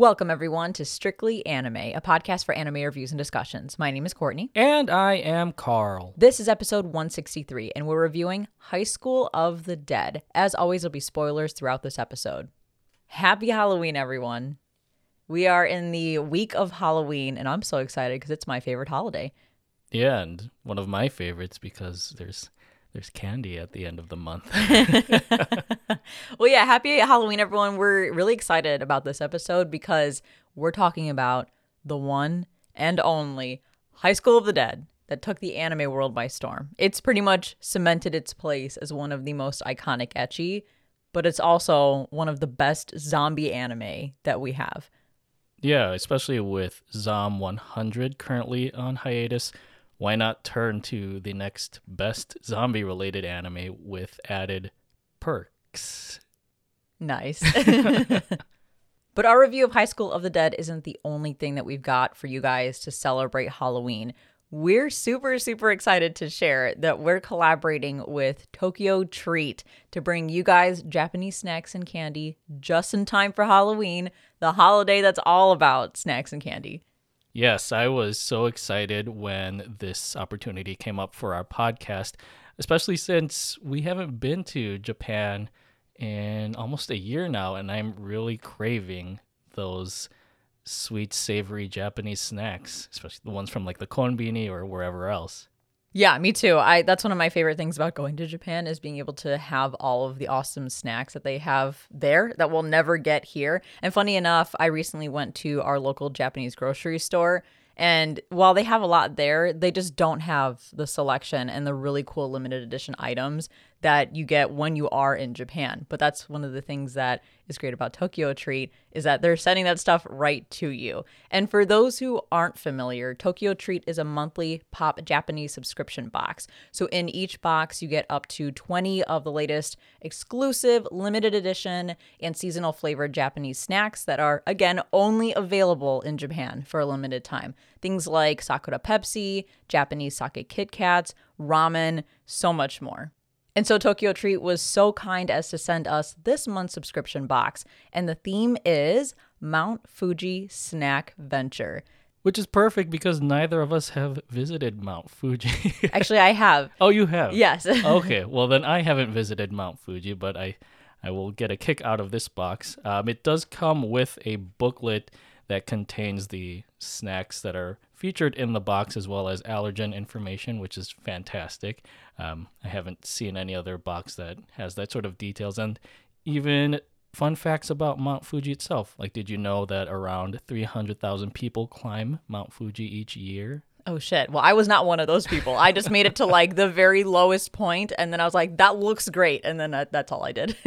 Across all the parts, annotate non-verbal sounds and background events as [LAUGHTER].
Welcome, everyone, to Strictly Anime, a podcast for anime reviews and discussions. My name is Courtney. And I am Carl. This is episode 163, and we're reviewing High School of the Dead. As always, there'll be spoilers throughout this episode. Happy Halloween, everyone. We are in the week of Halloween, and I'm so excited because it's my favorite holiday. Yeah, and one of my favorites because there's there's candy at the end of the month. [LAUGHS] well, yeah, happy Halloween, everyone. We're really excited about this episode because we're talking about the one and only High School of the Dead that took the anime world by storm. It's pretty much cemented its place as one of the most iconic ecchi, but it's also one of the best zombie anime that we have. Yeah, especially with Zom 100 currently on hiatus why not turn to the next best zombie related anime with added perks? Nice. [LAUGHS] but our review of High School of the Dead isn't the only thing that we've got for you guys to celebrate Halloween. We're super, super excited to share that we're collaborating with Tokyo Treat to bring you guys Japanese snacks and candy just in time for Halloween, the holiday that's all about snacks and candy. Yes, I was so excited when this opportunity came up for our podcast, especially since we haven't been to Japan in almost a year now, and I'm really craving those sweet, savory Japanese snacks, especially the ones from like the konbini or wherever else. Yeah, me too. I that's one of my favorite things about going to Japan is being able to have all of the awesome snacks that they have there that we'll never get here. And funny enough, I recently went to our local Japanese grocery store and while they have a lot there, they just don't have the selection and the really cool limited edition items that you get when you are in Japan. But that's one of the things that is great about Tokyo Treat is that they're sending that stuff right to you. And for those who aren't familiar, Tokyo Treat is a monthly pop Japanese subscription box. So in each box, you get up to 20 of the latest exclusive, limited edition, and seasonal flavored Japanese snacks that are, again, only available in Japan for a limited time. Things like Sakura Pepsi, Japanese sake Kit Kats, ramen, so much more. And so Tokyo Treat was so kind as to send us this month's subscription box. And the theme is Mount Fuji Snack Venture. Which is perfect because neither of us have visited Mount Fuji. [LAUGHS] Actually, I have. Oh, you have? Yes. [LAUGHS] okay. Well, then I haven't visited Mount Fuji, but I, I will get a kick out of this box. Um, it does come with a booklet that contains the snacks that are featured in the box as well as allergen information, which is fantastic. Um, I haven't seen any other box that has that sort of details and even fun facts about Mount Fuji itself. Like, did you know that around 300,000 people climb Mount Fuji each year? Oh shit. Well, I was not one of those people. I just made it to like the very lowest point and then I was like that looks great and then that, that's all I did. [LAUGHS]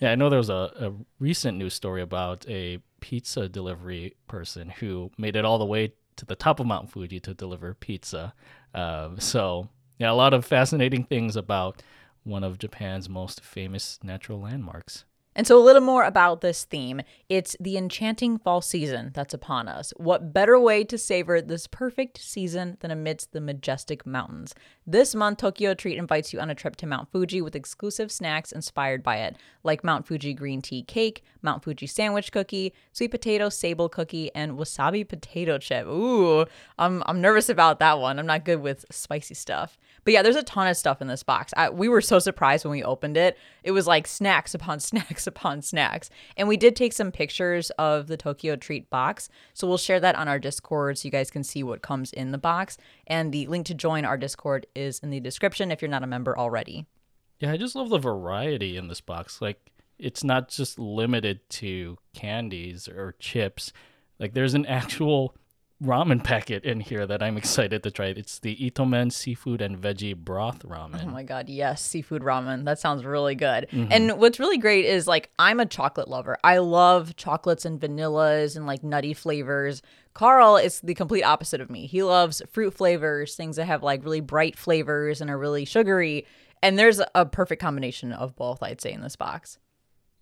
yeah, I know there was a, a recent news story about a pizza delivery person who made it all the way to the top of Mount Fuji to deliver pizza. Uh, so, yeah, a lot of fascinating things about one of Japan's most famous natural landmarks. And so, a little more about this theme. It's the enchanting fall season that's upon us. What better way to savor this perfect season than amidst the majestic mountains? This month, Tokyo Treat invites you on a trip to Mount Fuji with exclusive snacks inspired by it, like Mount Fuji green tea cake, Mount Fuji sandwich cookie, sweet potato sable cookie, and wasabi potato chip. Ooh, I'm, I'm nervous about that one. I'm not good with spicy stuff. But yeah, there's a ton of stuff in this box. I, we were so surprised when we opened it. It was like snacks upon [LAUGHS] snacks upon snacks. And we did take some pictures of the Tokyo Treat box. So we'll share that on our Discord so you guys can see what comes in the box. And the link to join our Discord is in the description if you're not a member already. Yeah, I just love the variety in this box. Like, it's not just limited to candies or chips. Like, there's an [LAUGHS] actual ramen packet in here that I'm excited to try. It's the Itomen seafood and veggie broth ramen. Oh my god, yes, seafood ramen. That sounds really good. Mm-hmm. And what's really great is like I'm a chocolate lover. I love chocolates and vanillas and like nutty flavors. Carl is the complete opposite of me. He loves fruit flavors, things that have like really bright flavors and are really sugary. And there's a perfect combination of both, I'd say, in this box.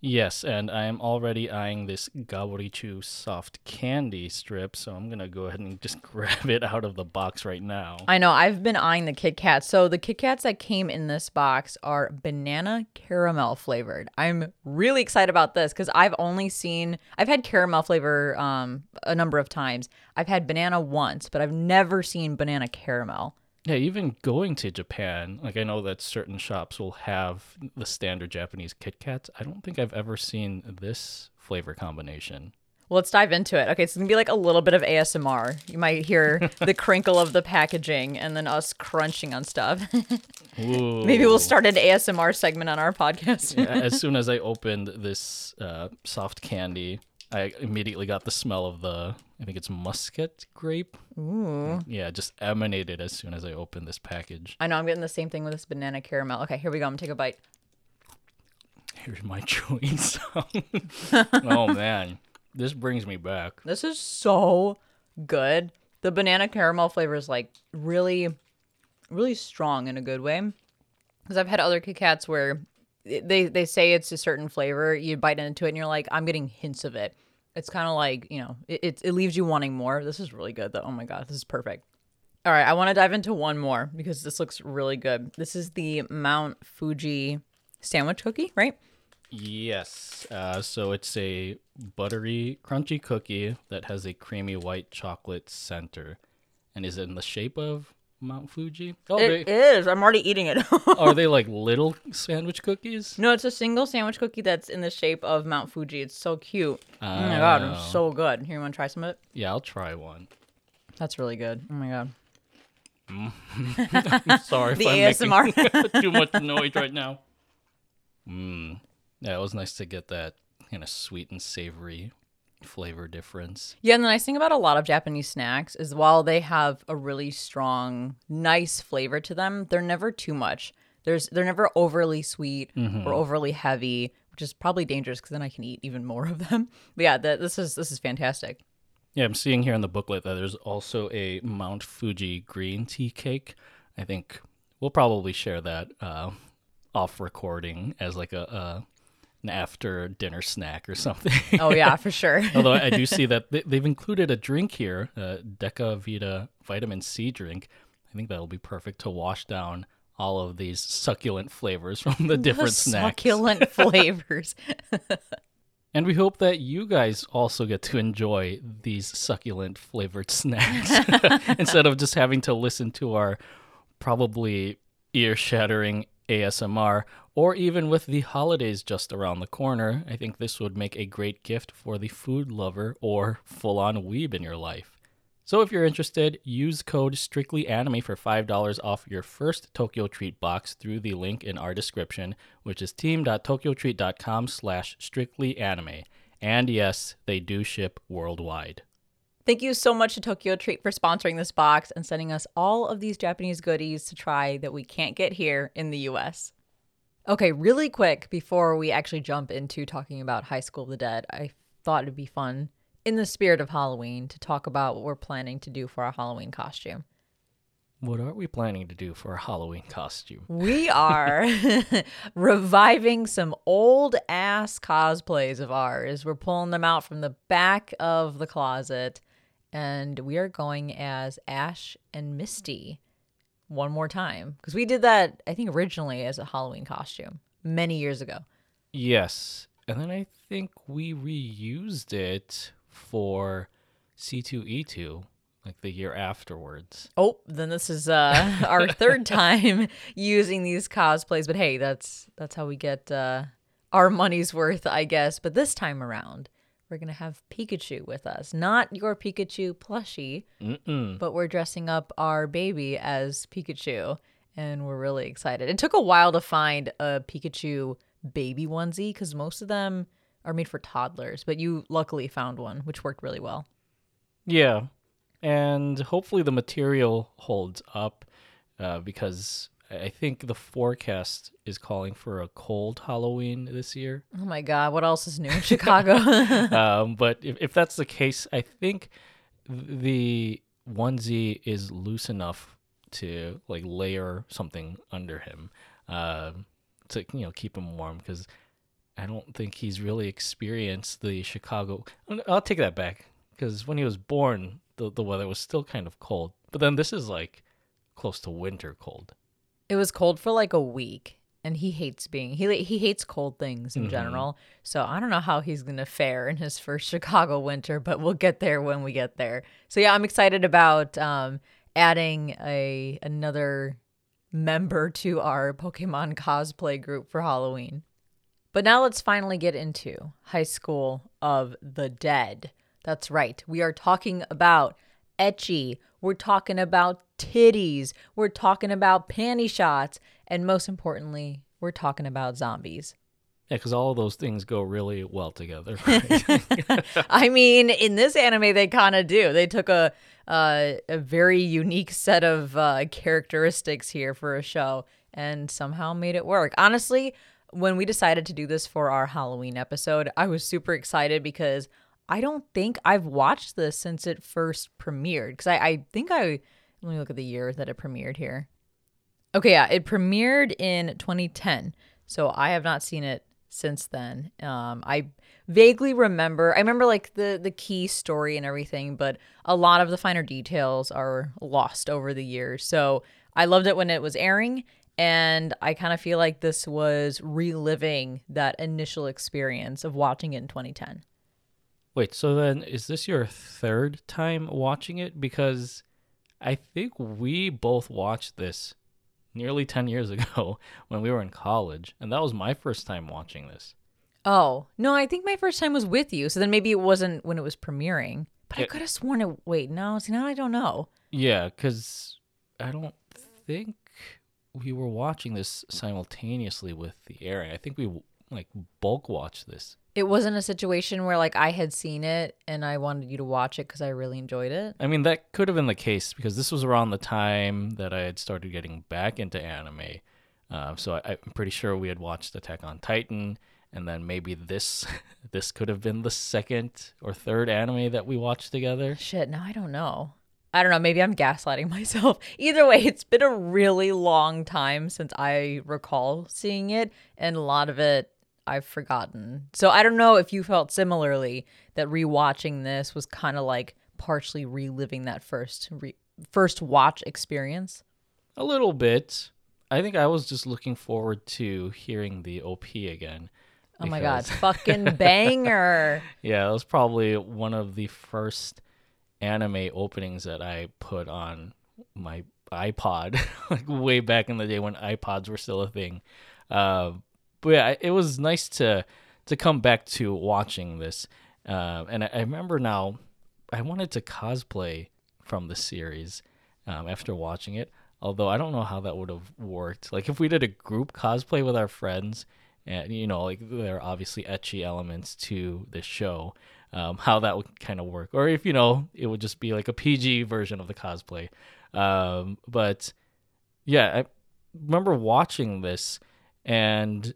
Yes, and I am already eyeing this Gaburichu soft candy strip, so I'm gonna go ahead and just [LAUGHS] grab it out of the box right now. I know. I've been eyeing the Kit Kats. So the Kit Kats that came in this box are banana caramel flavored. I'm really excited about this because I've only seen I've had caramel flavor um, a number of times. I've had banana once, but I've never seen banana caramel. Yeah, even going to Japan, like I know that certain shops will have the standard Japanese Kit Kats. I don't think I've ever seen this flavor combination. Well, let's dive into it. Okay, it's gonna be like a little bit of ASMR. You might hear [LAUGHS] the crinkle of the packaging and then us crunching on stuff. [LAUGHS] Maybe we'll start an ASMR segment on our podcast. Yeah, as [LAUGHS] soon as I opened this uh, soft candy, I immediately got the smell of the, I think it's muscat grape. Ooh. Yeah, just emanated as soon as I opened this package. I know I'm getting the same thing with this banana caramel. Okay, here we go. I'm gonna take a bite. Here's my [LAUGHS] chewing [LAUGHS] sound. oh man, this brings me back. This is so good. The banana caramel flavor is like really, really strong in a good way. Because I've had other Kit Kats where they they say it's a certain flavor. You bite into it and you're like, I'm getting hints of it. It's kind of like you know, it, it it leaves you wanting more. This is really good though. Oh my god, this is perfect. All right, I want to dive into one more because this looks really good. This is the Mount Fuji sandwich cookie, right? Yes. Uh, so it's a buttery, crunchy cookie that has a creamy white chocolate center, and is in the shape of Mount Fuji. Oh, It they, is. I'm already eating it. [LAUGHS] are they like little sandwich cookies? no, it's a single sandwich cookie that's in the shape of Mount Fuji. It's so cute. oh my oh. god, it's Oh. so good. Here, you want to try some of it? Yeah, I'll try one. That's really good. Oh my god. Mm. [LAUGHS] I'm sorry [LAUGHS] if The I'm ASMR. making too much noise right now. Mmm. Yeah, it was nice to get that kind of sweet and savory flavor difference. Yeah, and the nice thing about a lot of Japanese snacks is while they have a really strong, nice flavor to them, they're never too much. There's they're never overly sweet or overly heavy, which is probably dangerous because then I can eat even more of them. But yeah, th- this is this is fantastic. Yeah, I'm seeing here in the booklet that there's also a Mount Fuji green tea cake. I think we'll probably share that uh, off recording as like a, a an after dinner snack or something. [LAUGHS] Oh yeah, for sure. [LAUGHS] Although I do see that they- they've included a drink here, a Deca Vita vitamin C drink. I think that'll be perfect to wash down all of these succulent flavors from the [LAUGHS] different snacks. Succulent flavors. And we hope that you guys also get to enjoy these succulent flavored snacks instead of just having to listen to our probably ear shattering ASMR. Or even with the holidays just around the corner, I think this would make a great gift for the food lover or full on weeb in your life. So if you're interested, use code STRICTLYANIME for $5 off your first Tokyo Treat box through the link in our description, which is team.tokyotreat.com slash strictlyanime. And yes, they do ship worldwide. Thank you so much to Tokyo Treat for sponsoring this box and sending us all of these Japanese goodies to try that we can't get here in the US. Okay, really quick before we actually jump into talking about High School of the Dead, I thought it'd be fun, in the spirit of Halloween, to talk about what we're planning to do for our Halloween costume. What are we planning to do for a Halloween costume? We are [LAUGHS] reviving some old ass cosplays of ours. We're pulling them out from the back of the closet and we are going as Ash and Misty one more time because we did that I think originally as a Halloween costume many years ago. Yes. And then I think we reused it for C2E2, like the year afterwards. Oh, then this is uh, [LAUGHS] our third time using these cosplays, but hey, that's that's how we get uh, our money's worth, I guess. But this time around, we're gonna have Pikachu with us, not your Pikachu plushie, Mm-mm. but we're dressing up our baby as Pikachu, and we're really excited. It took a while to find a Pikachu baby onesie because most of them are made for toddlers, but you luckily found one, which worked really well. Yeah. And hopefully the material holds up uh, because I think the forecast is calling for a cold Halloween this year. Oh my god, what else is new in [LAUGHS] Chicago? [LAUGHS] [LAUGHS] um, but if, if that's the case, I think the onesie is loose enough to like layer something under him uh, to you know keep him warm because I don't think he's really experienced the Chicago. I'll take that back because when he was born, the the weather was still kind of cold. But then this is like close to winter cold. It was cold for like a week, and he hates being he he hates cold things in Mm-hmm. general. So I don't know how he's gonna fare in his first [LAUGHS] Chicago winter, but we'll get there when we get there. So yeah, I'm excited about um, adding a another member to our Pokemon cosplay group for Halloween. But now let's finally get into High School of the Dead. That's right. We are talking about ecchi. We're talking about titties. We're talking about panty shots. And most importantly, we're talking about zombies. Yeah, because all of those things go really well together. [LAUGHS] Right? I mean, in this anime, they kind of do. They took a uh, a very unique set of uh, characteristics here for a show and somehow made it work. Honestly, when we decided to do this for our Halloween episode, I was super excited because I don't think I've watched this since it first premiered. Because I, I think I let me look at the year that it premiered here. Okay, yeah, it premiered in 2010, so I have not seen it since then. Um, I vaguely remember. I remember like the the key story and everything, but a lot of the finer details are lost over the years. So I loved it when it was airing, and I kind of feel like this was reliving that initial experience of watching it in 2010. Wait, so then is this your third time watching it? Because I think we both watched this nearly 10 years [LAUGHS] ago when we were in college, and that was my first time watching this. Oh no, I think my first time was with you. So then maybe it wasn't when it was premiering. But I could have sworn it. Wait, no. See now I don't know. Yeah, because I don't think we were watching this simultaneously with the airing. I think we like bulk watch this. It wasn't a situation where like I had seen it and I wanted you to watch it because I really enjoyed it. I mean, that could have been the case because this was around the time that I had started getting back into anime. Uh, so I, I'm pretty sure we had watched Attack on Titan, and then maybe this [LAUGHS] this could have been the second or third anime that we watched together. Shit, now I don't know. I don't know. Maybe I'm gaslighting [LAUGHS] myself. Either way, it's been a really long time since I recall seeing it, and a lot of it I've forgotten. So I don't know if you felt similarly that rewatching this was kind of like partially reliving that first re- first watch experience. A little bit. I think I was just looking forward to hearing the OP again. Oh my god, [LAUGHS] fucking banger! Yeah, it was probably one of the first anime openings that I put on my iPod, [LAUGHS] like way back in the day when iPods were still a thing. Uh, but yeah, it was nice to to come back to watching this. Uh, and I, I remember now, I wanted to cosplay from the series um, after watching it. Although I don't know how that would have worked. Like if we did a group cosplay with our friends, and you know, like there are obviously ecchi elements to the show. Um, how that would kind of work, or if you know, it would just be like a PG version of the cosplay. Um, but yeah, I remember watching this, and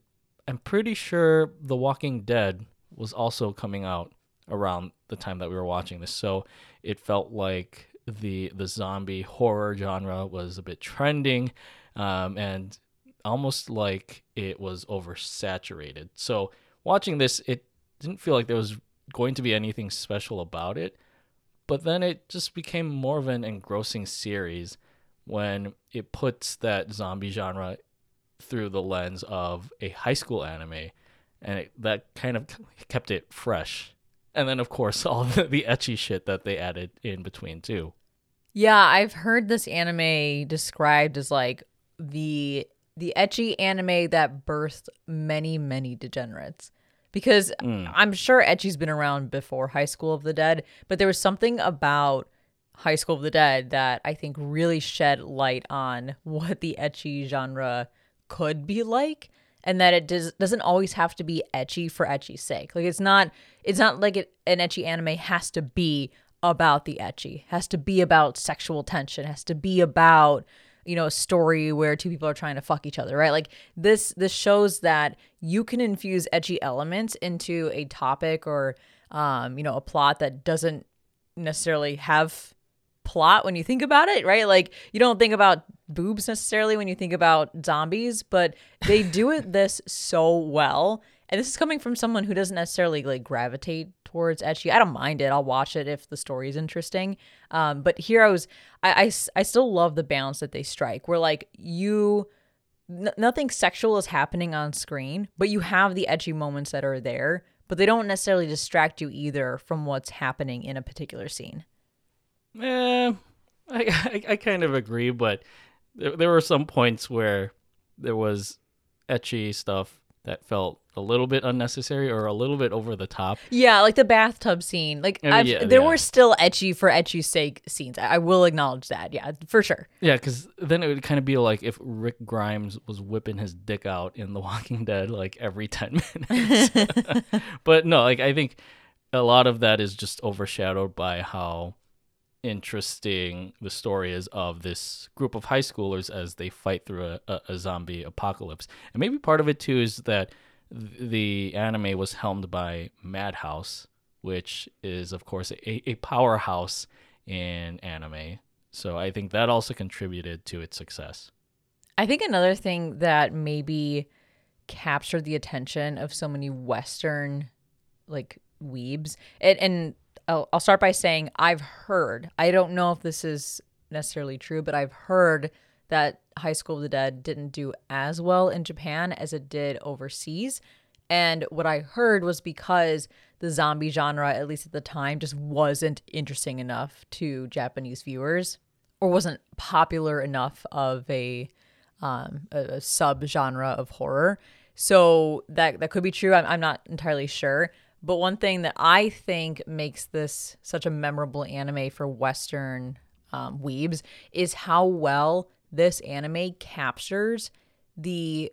I'm pretty sure The Walking Dead was also coming out around the time that we were watching this. So it felt like the the zombie horror genre was a bit trending, um, and almost like it was oversaturated. So watching this, it didn't feel like there was going to be anything special about it, but then it just became more of an engrossing series when it puts that zombie genre through the lens of a high school anime, and it, that kind of kept it fresh. And then, of course, [LAUGHS] all the, the ecchi shit that they added in between too. Yeah, I've heard this anime described as like the the ecchi anime that birthed many many degenerates. Because mm. I'm sure ecchi's been around before High School of the Dead, but there was something about High School of the Dead that I think really shed light on [LAUGHS] what the ecchi genre could be like and that it does, doesn't always have to be ecchi for ecchi's sake. Like it's not it's not like it, an ecchi anime has to be about the ecchi. Has to be about sexual tension, has to be about you know a story where two people are trying to fuck each other, right? Like this this shows that you can infuse ecchi elements into a topic or um you know a plot that doesn't necessarily have plot when you think about it, right? Like you don't think about boobs necessarily when you think about zombies, but they do it [LAUGHS] this so well and this is coming from someone who doesn't necessarily like gravitate towards ecchi. I don't mind it. I'll watch it if the story is interesting. Um, but here I was, I, I, I still love the balance that they strike. Where like you, n- nothing sexual is happening on screen, but you have the edgy moments that are there, but they don't necessarily distract you either from what's happening in a particular scene. Eh, I, I, I kind of agree, but there, there were some points where there was ecchi stuff that felt a little bit unnecessary or a little bit over the top. Yeah, like the bathtub scene. Like I mean, I've- yeah, there yeah. were still ecchi for ecchi's sake scenes. I, I will acknowledge that. Yeah, for sure. Yeah, because then it would kind of be like if Rick Grimes was whipping his dick out in The Walking Dead like every 10 [LAUGHS] minutes. [LAUGHS] but no, like I think a lot of that is just overshadowed by how interesting the story is of this group of high schoolers as they fight through a, a, a zombie apocalypse. And maybe part of it too is that th- the anime was helmed by Madhouse, which is, of course, a, a powerhouse in anime. So I think that also contributed to its success. I think another thing that maybe captured the attention of so many Western like weebs, and, and I'll, I'll start by saying I've heard. I don't know if this is necessarily true, but I've heard that High School of the Dead didn't do as well in Japan as it did overseas. And what I heard was because the zombie genre, at least at the time, just wasn't interesting enough to Japanese viewers or wasn't popular enough of a um, a, a sub genre of horror. So that that could be true. I'm, I'm not entirely sure. But one thing that I think makes this such a memorable anime for Western um, weebs is how well this anime captures the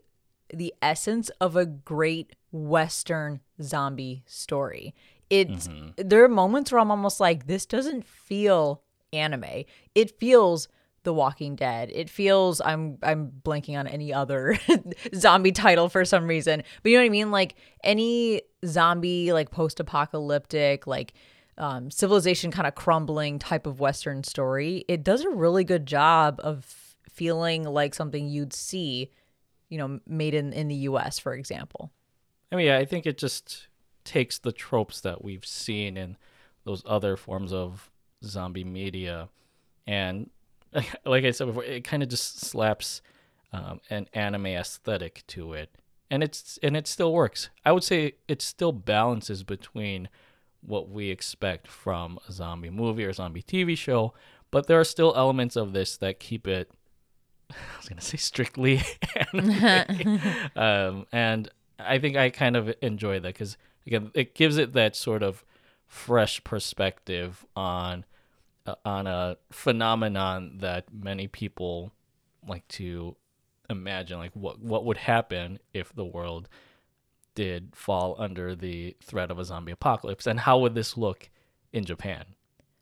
the essence of a great Western zombie story. It's there are moments where I'm almost like, this doesn't feel anime. It feels The Walking Dead. It feels I'm I'm blanking on any other [LAUGHS] zombie title for some reason. But you know what I mean? Like any zombie, like post apocalyptic, like um, civilization kind of crumbling type of Western story, it does a really good job of feeling like something you'd see, you know, made in, in the US, for example. I mean, yeah, I think it just takes the tropes that we've seen in those other forms of zombie media, and [LAUGHS] like I said before, it kind of just slaps um, an anime aesthetic to it, and it's and it still works. I would say it still balances between what we expect from a zombie movie or zombie TV show, but there are still elements of this that keep it. [LAUGHS] I was gonna say strictly [LAUGHS] anime, um, and I think I kind of enjoy that because again, it gives it that sort of fresh perspective on Uh, on a phenomenon that many people like to imagine, like what what would happen if the world did fall under the threat of a zombie apocalypse, and how would this look in Japan?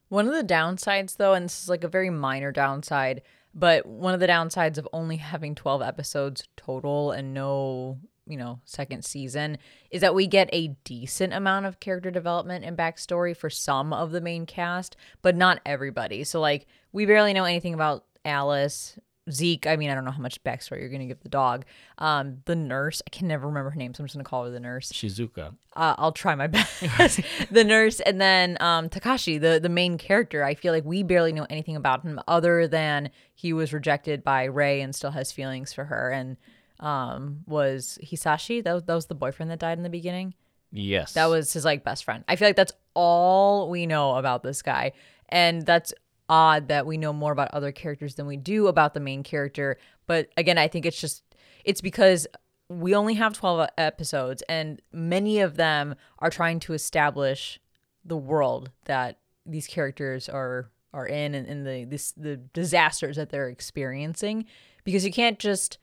One of the downsides, though, and this is like a very minor downside, but one of the downsides of only having 12 episodes total and no, you know, second season is that we get a decent amount of character development and backstory for some of the main cast, but not everybody. So, like, we barely know anything about Alice. Zeke, I mean, I don't know how much backstory you're going to give the dog. Um, the nurse, I can never remember her name, so I'm just going to call her the nurse Shizuka. uh, I'll try my [LAUGHS] best. [LAUGHS] the nurse, and then um, Takashi, the the main character. I feel like we barely know anything about him other than he was rejected by Rei and still has feelings for her. And um, was Hisashi that was, that was the boyfriend that died in the beginning. Yes, That was his like best friend. I feel like that's all we know about this guy, and that's odd that we know more about other characters than we do about the main character. But again, I think it's just it's because we only have 12 episodes and many of them are trying to establish the world that these characters are are in and, and the this the disasters that they're experiencing because you can't just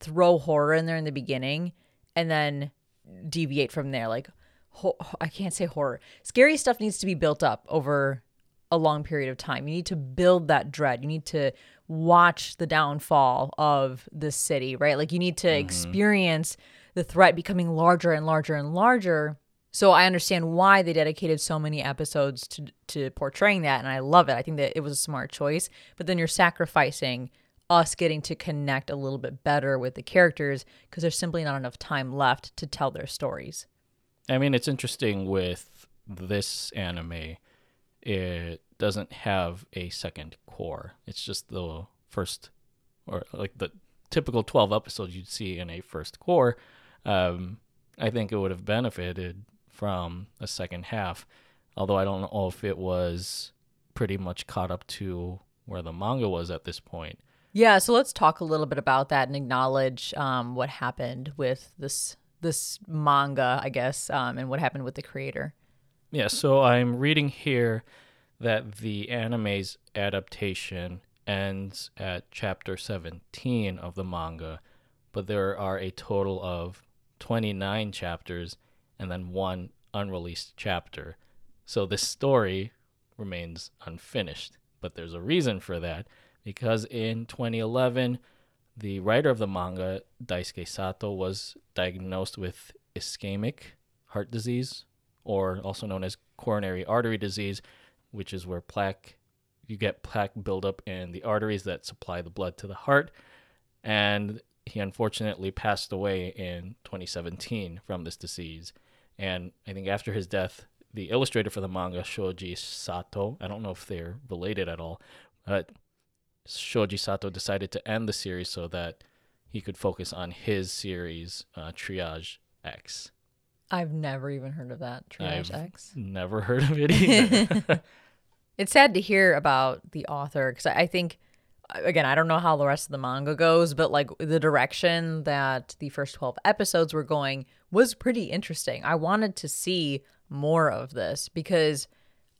throw horror in there in the beginning and then deviate from there. Like ho- I can't say horror. Scary stuff needs to be built up over a long period of time. You need to build that dread. You need to watch the downfall of the city right? Like you need to mm-hmm. experience the threat becoming larger and larger and larger. So I understand why they dedicated so many episodes to to portraying that, and I love it. I think that it was a smart choice. But then you're sacrificing us getting to connect a little bit better with the characters because there's simply not enough time left to tell their stories. I mean, it's interesting with this anime, it doesn't have a second cour. It's just the first, or like the typical 12 episodes you'd see in a first cour. Um, I think it would have benefited from a second half, although I don't know if it was pretty much caught up to where the manga was at this point. Yeah, so let's talk a little bit about that and acknowledge um, what happened with this this manga, I guess, um, and what happened with the creator. Yeah, so I'm reading here that the anime's adaptation ends at chapter 17 of the manga, but there are a total of 29 chapters and then one unreleased chapter. So this story remains unfinished. But there's a reason for that because in 2011, the writer of the manga, Daisuke Sato, was diagnosed with ischemic heart disease, or also known as coronary artery disease, which is where plaque you get plaque buildup in the arteries that supply the blood to the heart. And he unfortunately passed away in 2017 from this disease. And I think after his death, the illustrator for the manga, Shoji Sato, I don't know if they're related at all, but Shoji Sato decided to end the series so that he could focus on his series, uh, Triage X. I've never even heard of that, Triage I've X. Never heard of it [LAUGHS] either. [LAUGHS] It's sad to hear about the author because I I think, again, I don't know how the rest of the manga goes, but like the direction that the first 12 episodes were going was pretty interesting. I wanted to see more of this because,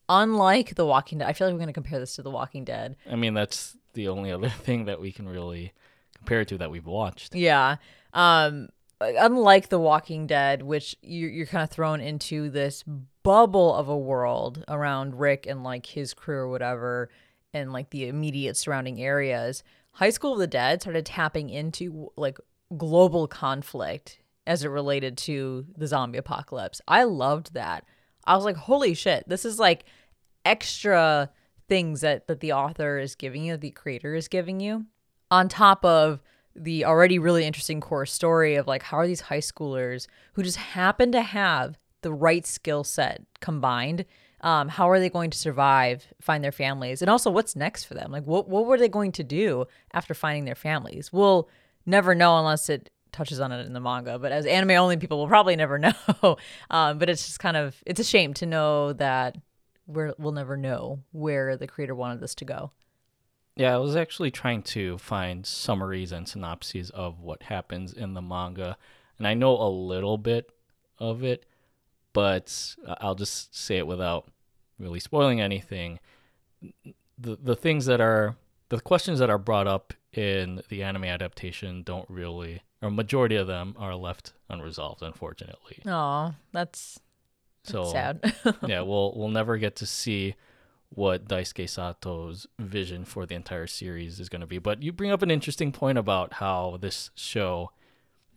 unlike The Walking Dead, I feel like we're going to compare this to The Walking Dead. I mean, that's the only other [LAUGHS] thing that we can really compare to that we've watched. Yeah. Um, unlike The Walking Dead, which you're, you're kind of thrown into this bubble of a world around Rick and like his crew or whatever, and like the immediate surrounding areas, High School of the Dead started tapping into like global conflict as it related to the zombie apocalypse. I loved that. I was like, holy shit, this is like extra things that, that the author is giving you, the creator is giving you, on top of the already really interesting core story of like how are these high schoolers who just happen to have the right skill set combined um, how are they going to survive find their families and also what's next for them? Like what, what were they going to do after finding their families? We'll never know unless it touches on it in the manga but as anime only people will probably never [LAUGHS] know. Um, but it's just kind of it's a shame to know that we're, we'll never know where the creator wanted this to go Yeah, I was actually trying to find summaries and synopses of what happens in the manga, and I know a little bit of it, but I'll just say it without really spoiling anything. The the things that are the questions that are brought up in the anime adaptation don't really, or majority of them are left unresolved, unfortunately. oh that's, that's So sad [LAUGHS] yeah, we'll we'll never get to see what Daisuke Sato's vision for the entire series is going to be. But you bring up an interesting point about how this show,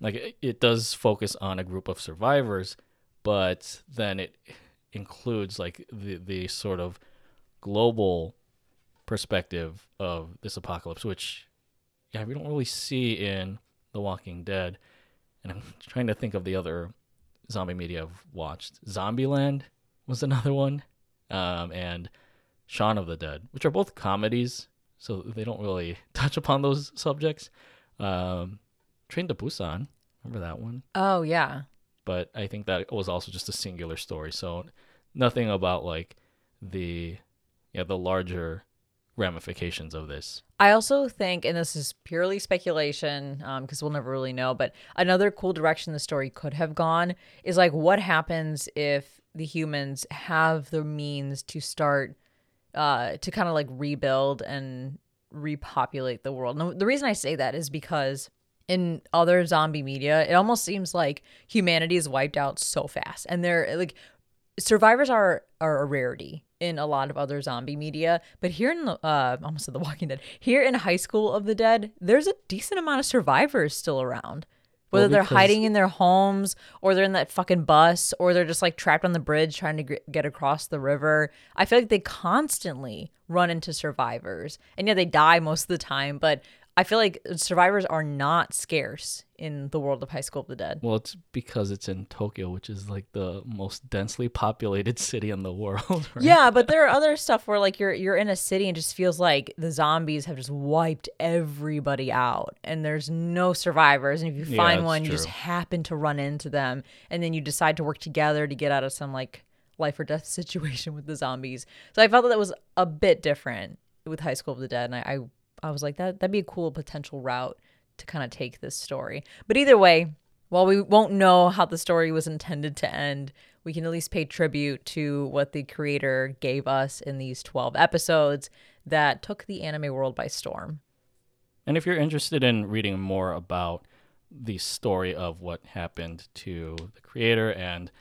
like it, it does focus on a group of survivors, but then it includes like the the sort of global perspective of this apocalypse, which yeah we don't really see in The Walking Dead. And I'm trying to think of the other zombie media I've watched. Zombieland was another one, um, and Shaun of the Dead, which are both comedies, so they don't really [LAUGHS] touch upon those subjects. Um, Train to Busan, remember that one? oh yeah But I think that was also just a singular story, so nothing about like the yeah the larger ramifications of this. I also think, and this is purely speculation because we'll never really know, but another cool direction the story could have gone is like what happens if the humans have the means to start uh, to kind of like rebuild and repopulate the world. The reason I say that is because in other zombie media, it almost seems like humanity is wiped out so fast, and they're like survivors are are a rarity in a lot of other zombie media but here in the uh almost said the walking dead here in high school of the dead there's a decent amount of survivors still around. Whether Well, they're hiding in their homes or they're in that fucking bus or they're just like trapped on the bridge trying to gr- get across the river. I feel like they constantly run into survivors. And yeah they die most of the time but I feel like survivors are not scarce in the world of High School of the Dead. Well, it's because it's in Tokyo, which is like the most densely populated [LAUGHS] city in the world. [LAUGHS] Right? Yeah, but there are other stuff where like you're you're in a city and just feels like the zombies have just wiped everybody out and there's no survivors and if you find it's one you just happen to run into them and then you decide to work together to get out of some like life or death [LAUGHS] situation with the zombies. So I felt that that was a bit different with High School of the Dead and I I, I was like that that'd be a cool potential route to kind of take this story. But either way, while we won't know how the story was intended to end, we can at least pay tribute to what the creator gave us in these 12 episodes that took the anime world by storm. And if you're interested in reading more about the story of what happened to the creator and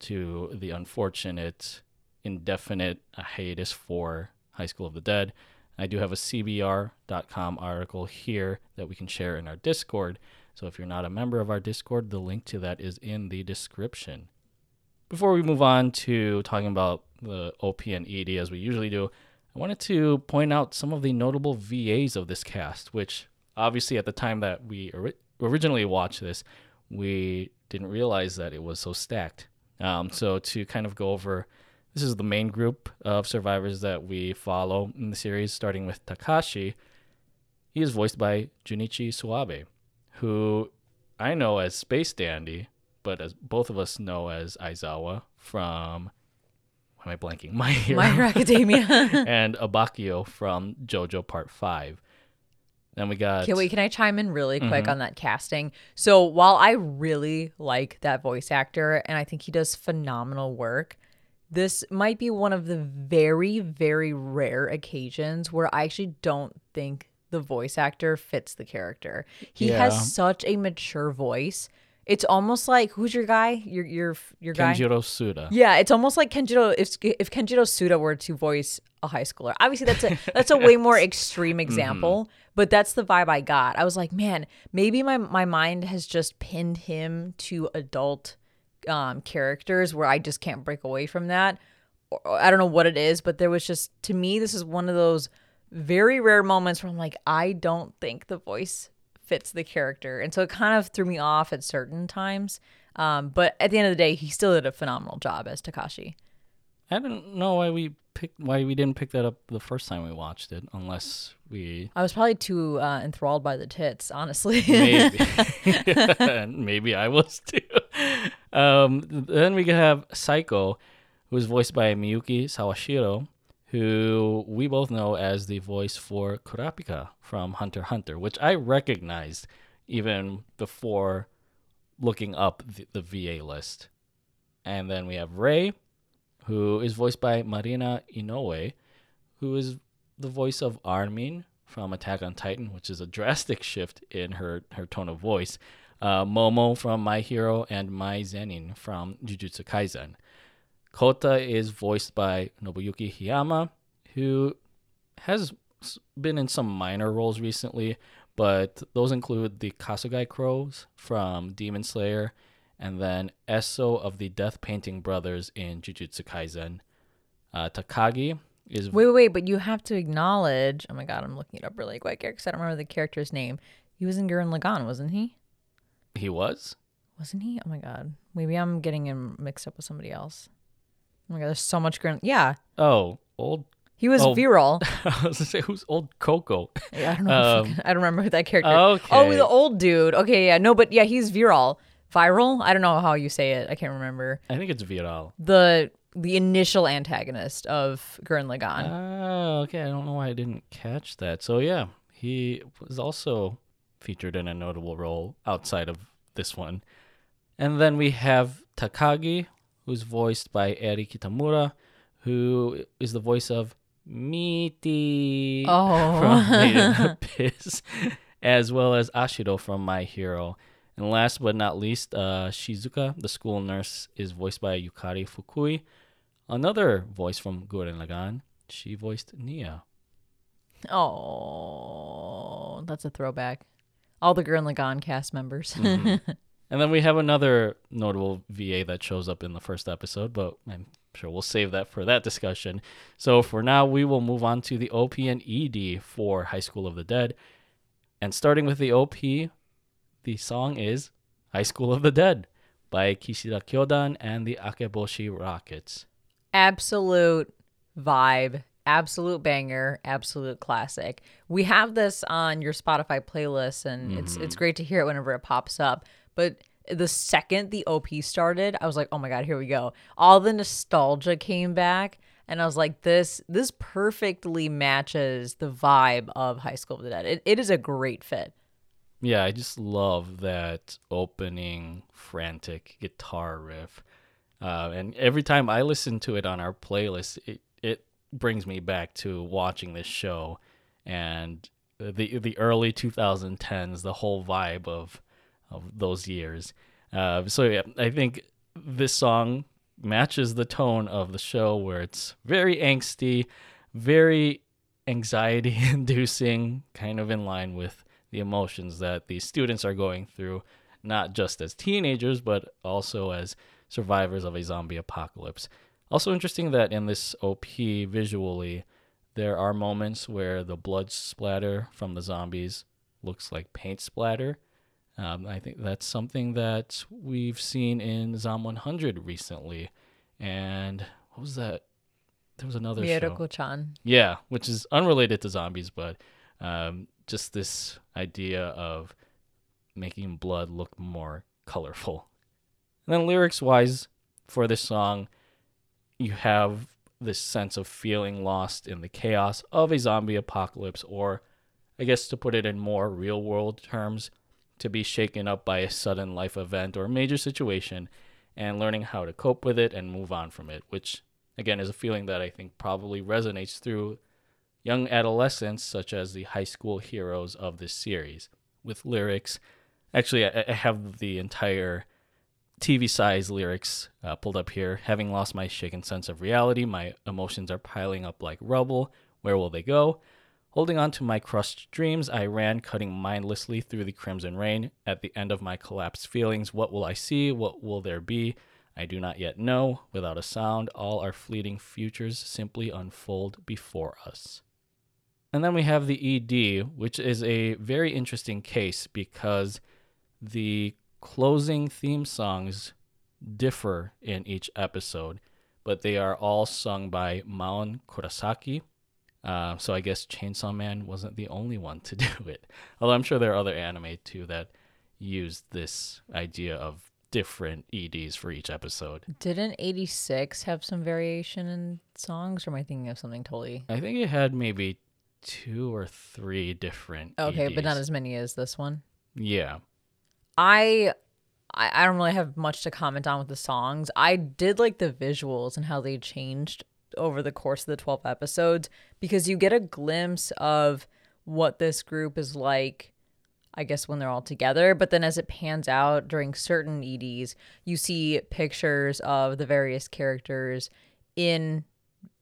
to the unfortunate indefinite hiatus for High School of the Dead, I do have a CBR.com article here that we can share in our Discord. So if you're not a member of our Discord, the link to that is in the description. Before we move on to talking about the OP and ED as we usually do, I wanted to point out some of the notable VAs of this cast, which obviously at the time that we ori- originally watched this, we didn't realize that it was so stacked. Um, so to kind of go over, this is the main group of survivors that we follow in the series, starting with Takashi. He is voiced by Junichi Suwabe, who I know as Space Dandy, but as both of us know as Aizawa from. Why am I blanking? [LAUGHS] My Hero My Hero Academia. [LAUGHS] and Abbacchio from JoJo Part 5. Then we got. Okay, wait, can I chime in really Mm-hmm. quick on that casting? So while I really like that voice actor and I think he does phenomenal work, this might be one of the very, very rare occasions where I actually don't think the voice actor fits the character. He Yeah. has such a mature voice. It's almost like who's your guy? Your your your guy? Kenjiro Tsuda. Yeah, it's almost like Kenjiro if if Kenjiro Tsuda were to voice a high schooler. Obviously that's a that's a way more [LAUGHS] extreme mm-hmm. example, but that's the vibe I got. I was like, man, maybe my my mind has just pinned him to adult um characters where I just can't break away from that. I don't know what it is, but there was just to me this is one of those very rare moments where I'm like, I don't think the voice fits the character. And so it kind of threw me off at certain times. Um, but at the end of the day, he still did a phenomenal job as Takashi. I don't know why we picked why we didn't pick that up the first time we watched it, unless we I was probably too uh, enthralled by the tits, honestly. maybe [LAUGHS] [LAUGHS] maybe I was too. [LAUGHS] Um, then we have Saeko, who is voiced by Miyuki Sawashiro, who we both know as the voice for Kurapika from Hunter Hunter, which I recognized even before looking up the, the VA list. And then we have Rei, who is voiced by Marina Inoue, who is the voice of Armin from Attack on Titan, which is a drastic shift in her, her tone of voice. Uh, Momo from My Hero and Mai Zenin from Jujutsu Kaisen. Kota is voiced by Nobuyuki Hiyama, who has been in some minor roles recently, but those include the Kasugai Crows from Demon Slayer, and then Eso of the Death Painting Brothers in Jujutsu Kaisen. Uh, Takagi is wait, wait, but you have to acknowledge. Oh my god, I'm looking it up really quick here because I don't remember the character's name. He was in Gurren Lagann, wasn't he? He was. Wasn't he? Oh my god, maybe I'm getting him mixed up with somebody else. Oh my god, there's so much Gurren. Yeah, Oh, old. he was Oh. Viral. [LAUGHS] I was gonna say who's old Coco. [LAUGHS] Yeah, I don't know. Um, I don't remember who that character. okay. Oh, the old dude. Okay, yeah, no, but yeah, he's Viral. Viral. I don't know how you say it. I can't remember I think it's Viral. the the initial antagonist of Gurren Lagann. Oh, okay. I don't know why I didn't catch that. So yeah, he was also featured in a notable role outside of this one. And then we have Takagi, who's voiced by Eri Kitamura, who is the voice of Mitty Oh. from [LAUGHS] Made in Abyss, [LAUGHS] as well as Ashido from My Hero. And last but not least, uh, Shizuka, the school nurse, is voiced by Yukari Fukui. Another voice from Gurren Lagann. She voiced Nia. Oh, that's a throwback. All the Gurren Lagann cast members. Mm-hmm. [LAUGHS] And then we have another notable VA that shows up in the first episode, but I'm sure we'll save that for that discussion. So for now, we will move on to the OP and ED for High School of the Dead. And starting with the OP, the song is High School of the Dead by Kishida Kyodan and the Akeboshi Rockets. Absolute vibe, absolute banger, absolute classic. We have this on your Spotify playlist and it's it's great to hear it whenever it pops up. But the second the OP started, I was like, "Oh my god, here we go." All the nostalgia came back and I was like, "This this perfectly matches the vibe of High School of the Dead." It, it is a great fit. Yeah, I just love that opening frantic guitar riff. Uh, and every time I listen to it on our playlist, it brings me back to watching this show and the the early 2010s, the whole vibe of of those years. Uh, so yeah, I think this song matches the tone of the show where it's very angsty, very anxiety [LAUGHS] inducing, kind of in line with the emotions that these students are going through, not just as teenagers, but also as survivors of a zombie apocalypse. Also interesting that in this OP visually, there are moments where the blood splatter from the zombies looks like paint splatter. Um, I think that's something that we've seen in Zom 100 recently. And what was that? There was another show. Miyako-chan. Yeah, which is unrelated to zombies, but um, just this idea of making blood look more colorful. And then lyrics wise, for this song, you have this sense of feeling lost in the chaos of a zombie apocalypse, or I guess to put it in more real world terms, to be shaken up by a sudden life event or major situation and learning how to cope with it and move on from it, which again is a feeling that I think probably resonates through young adolescents, such as the high school heroes of this series, with lyrics. Actually, I, have the entire TV size lyrics uh, pulled up here. Having lost my shaken sense of reality, my emotions are piling up like rubble. Where will they go? Holding on to my crushed dreams, I ran, cutting mindlessly through the crimson rain. At the end of my collapsed feelings, what will I see? What will there be? I do not yet know. Without a sound, all our fleeting futures simply unfold before us. And then we have the ED, which is a very interesting case because the closing theme songs differ in each episode, but they are all sung by Maon Kurosaki. Uh, so I guess Chainsaw Man wasn't the only one to [LAUGHS] do it. Although I'm sure there are other anime too that used this idea of different EDs for each episode. Didn't 86 have some variation in songs, or am I thinking of something totally? I think it had maybe two or three different. Okay, but not as many as this one. Yeah. I I don't really have much to comment on with the songs. I did like the visuals and how they changed over the course of the 12 episodes because you get a glimpse of what this group is like I guess when they're all together, but then as it pans out during certain EDs, you see pictures of the various characters in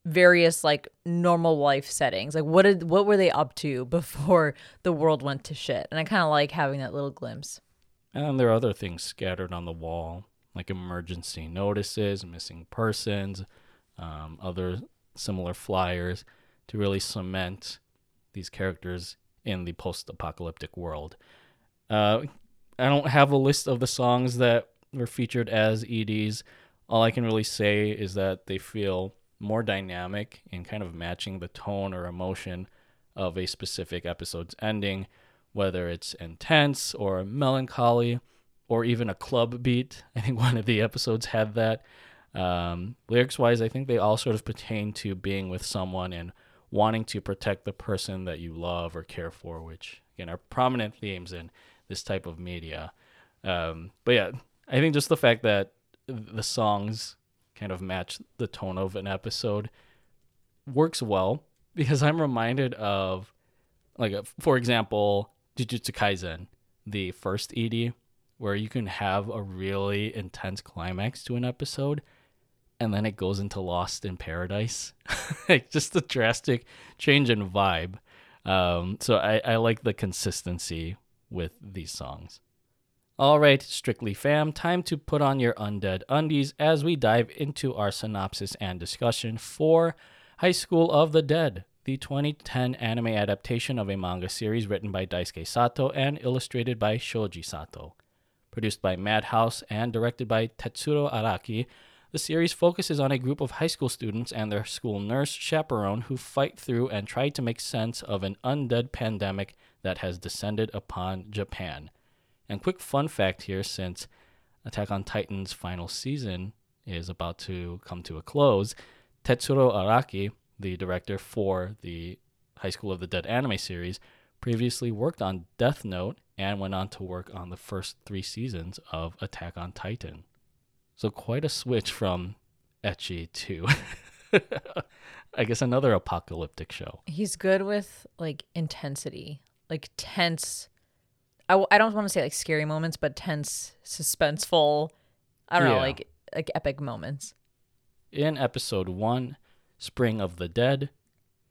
various like normal life settings. Like what did what were they up to [LAUGHS] before the world went to shit? And I kind of like having that little glimpse. And there are other things scattered on the wall, like emergency notices, missing persons, um, other similar flyers to really cement these characters in the post apocalyptic world. Uh, I don't have a list of the songs that were featured as EDs. All I can really say is that they feel more dynamic in kind of matching the tone or emotion of a specific episode's ending, whether it's intense or melancholy or even a club beat. [LAUGHS] I think one of the episodes had that. Um, lyrics wise, I think they all sort of pertain to being with someone and wanting to protect the person that you love or care for, which again are prominent themes in this type of media. Um, but yeah, I think just the fact that the songs kind of match the tone of an episode works well because I'm reminded of, like, uh, for example, Jujutsu Kaisen, the first ED, where you can have a really intense climax to an episode and then it goes into Lost in Paradise. [LAUGHS] like just a drastic change in vibe. Um, so I, I like the consistency with these songs. All right, Strictly Fam, time to put on your undead undies as we dive into our synopsis and discussion for High School of the Dead the 2010 anime adaptation of a manga series written by Daisuke Sato and illustrated by Shoji Sato. Produced by Madhouse and directed by Tetsuro Araki, the series focuses on a group of high school students and their school nurse chaperone who fight through and try to make sense of an undead pandemic that has descended upon Japan. And quick fun fact here since Attack on Titan's final season is about to come to a close, Tetsuro Araki, the director for the High School of the Dead anime series, previously worked on Death Note and went on to work on the first three seasons of Attack on Titan. So quite a switch from ecchi to [LAUGHS] I guess another apocalyptic show. He's good with like intensity, like tense. I, w- I don't want to say like scary moments, but tense, suspenseful. I don't know, like like epic moments. In episode 1, Spring of the Dead,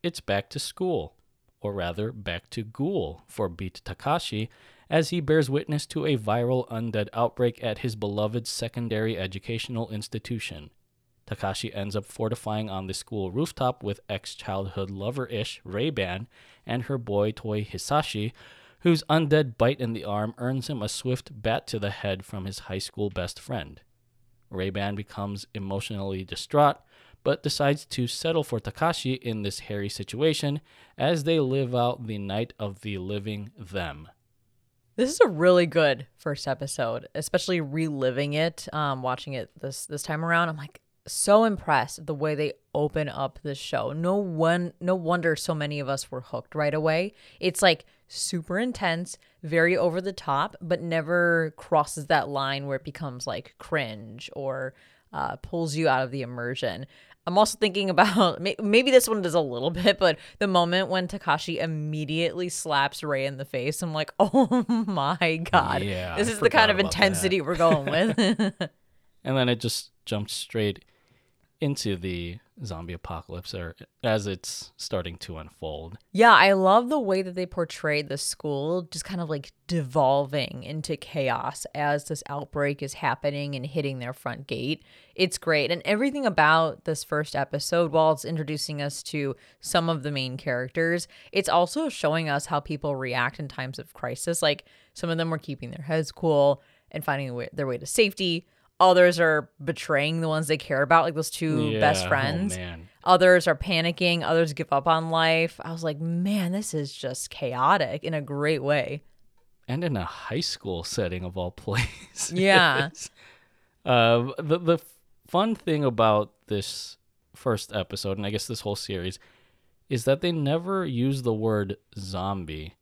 it's back to school, or rather, back to ghoul for Beat Takashi as he bears witness to a viral undead outbreak at his beloved secondary educational institution. Takashi ends up fortifying on the school rooftop with ex childhood lover ish Ray-Ban and her boy toy Hisashi, whose undead bite in the arm earns him a swift bat to the head from his high school best friend. Ray-Ban becomes emotionally distraught, but decides to settle for Takashi in this hairy situation as they live out the night of the living them. This is a really good first episode, especially reliving it, um, watching it this this time around. I'm like so impressed the way they open up this show. No one, no wonder so many of us were hooked right away. It's like super intense, very over the top, but never crosses that line where it becomes like cringe or uh, pulls you out of the immersion. I'm also thinking about maybe this one does a little [LAUGHS] bit, but the moment when Takashi immediately slaps Rei in the face, I'm like, [LAUGHS] oh my god, Yeah, this is the kind of about that. intensity we're going with. [LAUGHS] And then it just jumps straight into the zombie apocalypse or as it's starting to unfold. yeah, I love the way that they portrayed the school just kind of like devolving into chaos as this outbreak is happening and hitting their front gate. It's great. And everything about this first episode, while it's introducing us to some of the main characters, it's also showing us how people react in times of crisis. Like some of them were keeping their heads cool and finding way, their way to safety. Others are betraying the ones they care about, like those two best Yeah, oh, friends. man. Others are panicking. Others give up on life. I was like, man, this is just chaotic in a great way. And in a high school setting of all [LAUGHS] places. Yeah. Uh, the the fun thing about this first episode, and I guess this whole series, is that they never use the word zombie,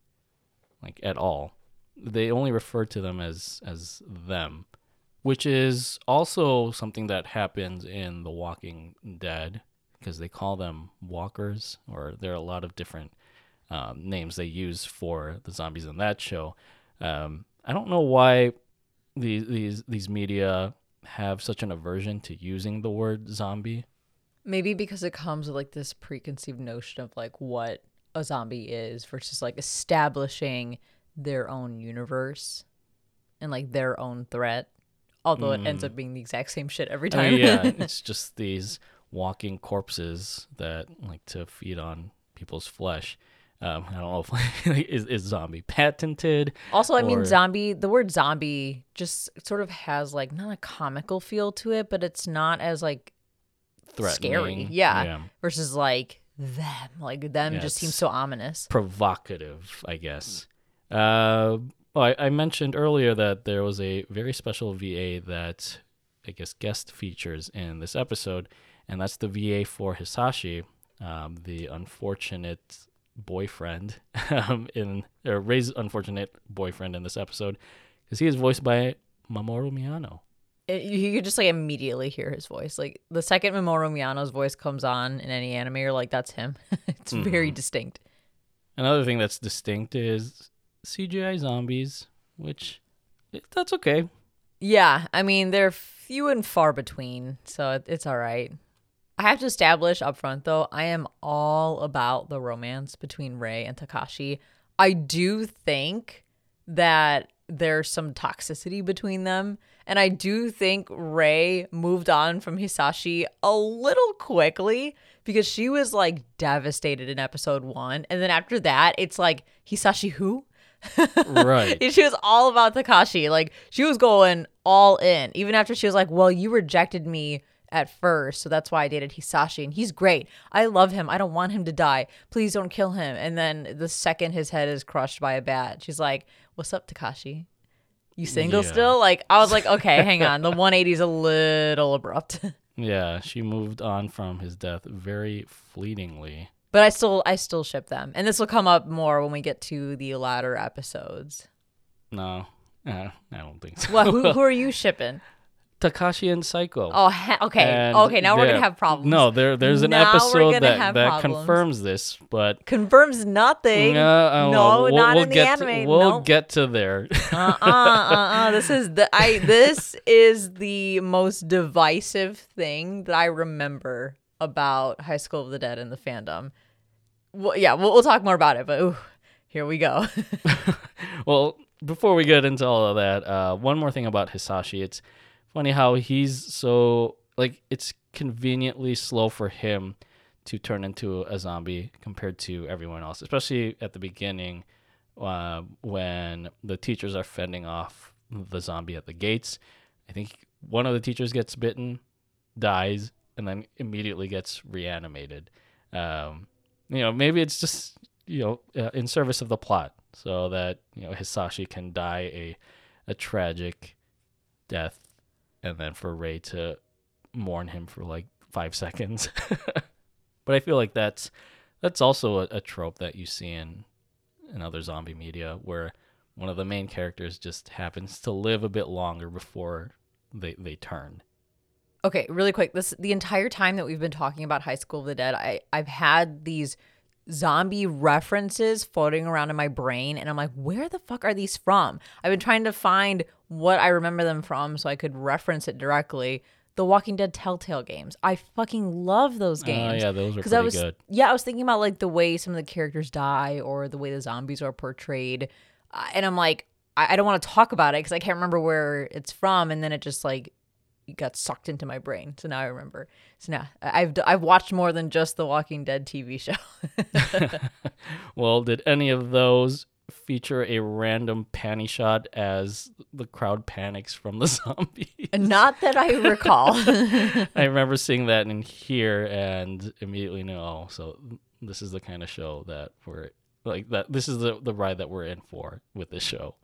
like at all. They only refer to them as as them, which is also something that happens in The Walking Dead because they call them walkers, or there are a lot of different um, names they use for the zombies in that show. Um, I don't know why these these these media have such an aversion to using the word zombie. Maybe because it comes with like this preconceived notion of like what a zombie is versus like establishing their own universe and like their own threat. Although it ends up being the exact same shit every Mm. I time. mean, yeah, [LAUGHS] it's just these walking corpses that like to feed on people's flesh. Um, I don't know if [LAUGHS] is, is zombie patented. Also, I mean, zombie, the word zombie just sort of has like not a comical feel to it, but it's not as like scary. Threatening. Yeah. Yeah. Versus like them. Like them Yeah, just seems so ominous. provocative, I guess. Uh, well, I, I mentioned earlier that there was a very special VA that I guess guest features in this episode, and that's the VA for Hisashi, um, the unfortunate boyfriend [LAUGHS] um, in or Rei's unfortunate boyfriend in this episode, because he is voiced by Mamoru Miyano. It, you could just like immediately hear his voice. Like the second Mamoru Miyano's voice comes on in any anime, you're like, that's him. [LAUGHS] it's Mm-hmm. very distinct. Another thing that's distinct is CGI zombies, which that's okay. Yeah, I mean they're few and far between, so it's all right. I have to establish up front though, I am all about the romance between Rei and Takashi. I do think that there's some toxicity between them. And I do think Rei moved on from Hisashi a little quickly because she was like devastated in episode one. And then after that, it's like, Hisashi who? Right. [LAUGHS] She was all about Takashi. Like she was going all in. Even after she was like, Well, you rejected me at first, so that's why I dated Hisashi. And he's great. I love him. I don't want him to die. Please don't kill him. And then the second his head is crushed by a bat, she's like, What's up, Takashi? You single Yeah. still? Like I was like, okay, hang on. The 180 is a little abrupt. [LAUGHS] Yeah, she moved on from his death very fleetingly. But I still I still ship them. And this will come up more when we get to the latter episodes. No, uh, I don't think so. Well, who, [LAUGHS] who are you shipping? Takashi and Saeko. Oh, ha- okay. And okay, now we're going to have problems. No, there there's an Now episode that, that confirms this, but confirms nothing. uh, don't no. We'll, not we'll in the anime. To, we'll Nope. get to there. [LAUGHS] uh uh uh uh. This is the I. This is the most divisive thing that I remember about High School of the Dead and the fandom. Well, yeah, we'll, we'll talk more about it, but ooh, here we go. [LAUGHS] [LAUGHS] well, before we get into all of that, uh, one more thing about Hisashi. It's funny how he's so like it's conveniently slow for him to turn into a zombie compared to everyone else, especially at the beginning uh, when the teachers are fending off the zombie at the gates. I think one of the teachers gets bitten, dies, and then immediately gets reanimated. Um, you know, maybe it's just you know uh, in service of the plot, so that you know Hisashi can die a a tragic death, and then for Rei to mourn him for like five [LAUGHS] seconds. but I feel like that's that's also a, a trope that you see in in other zombie media where one of the main characters just happens to live a bit longer before they they turn. Okay, really quick. This the entire time that we've been talking about High School of the Dead, I I've had these zombie references floating around in my brain and I'm like, where the fuck are these from? I've been trying to find what I remember them from so I could reference it directly. The Walking Dead Telltale games. I fucking love those Oh games. yeah, those were pretty I was good. yeah, I was thinking about like the way some of the characters die or the way the zombies are portrayed, uh, and I'm like, I, I don't want to talk about it because I can't remember where it's from, and then it just like got sucked into my brain. So now I remember. So now I've I've watched more than just the Walking Dead TV [LAUGHS] show. [LAUGHS] Well, did any of those feature a random panty shot as the crowd panics from the [LAUGHS] zombies? Uh, not that I recall. I remember seeing that in here and immediately knew, oh, so this is the kind of show that we're like that. This is the the ride that we're in for with this show.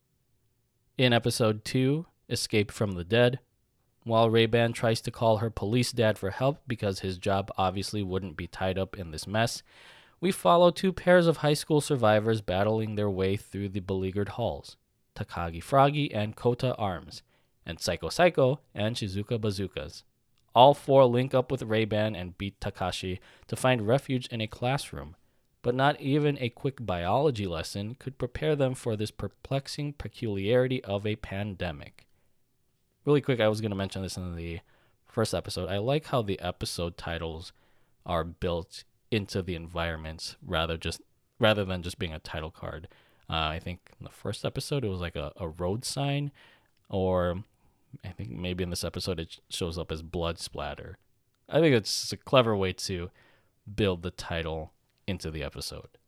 In episode two, Escape from the Dead, while Ray-Ban tries to call her police dad for help because his job obviously wouldn't be tied up in this mess, we follow two pairs of high school survivors battling their way through the beleaguered halls Takagi Froggy and Kota Arms, and Psycho Psycho and Shizuka Bazookas. All four link up with Ray-Ban and beat Takashi to find refuge in a classroom, but not even a quick biology lesson could prepare them for this perplexing peculiarity of a pandemic. Really quick, I was going to mention this in the first episode. I like how the episode titles are built into the environments rather just rather than just being a title card. Uh, I think in the first episode it was like a, a road sign, or I think maybe in this episode it shows up as blood splatter. I think it's a clever way to build the title into the episode.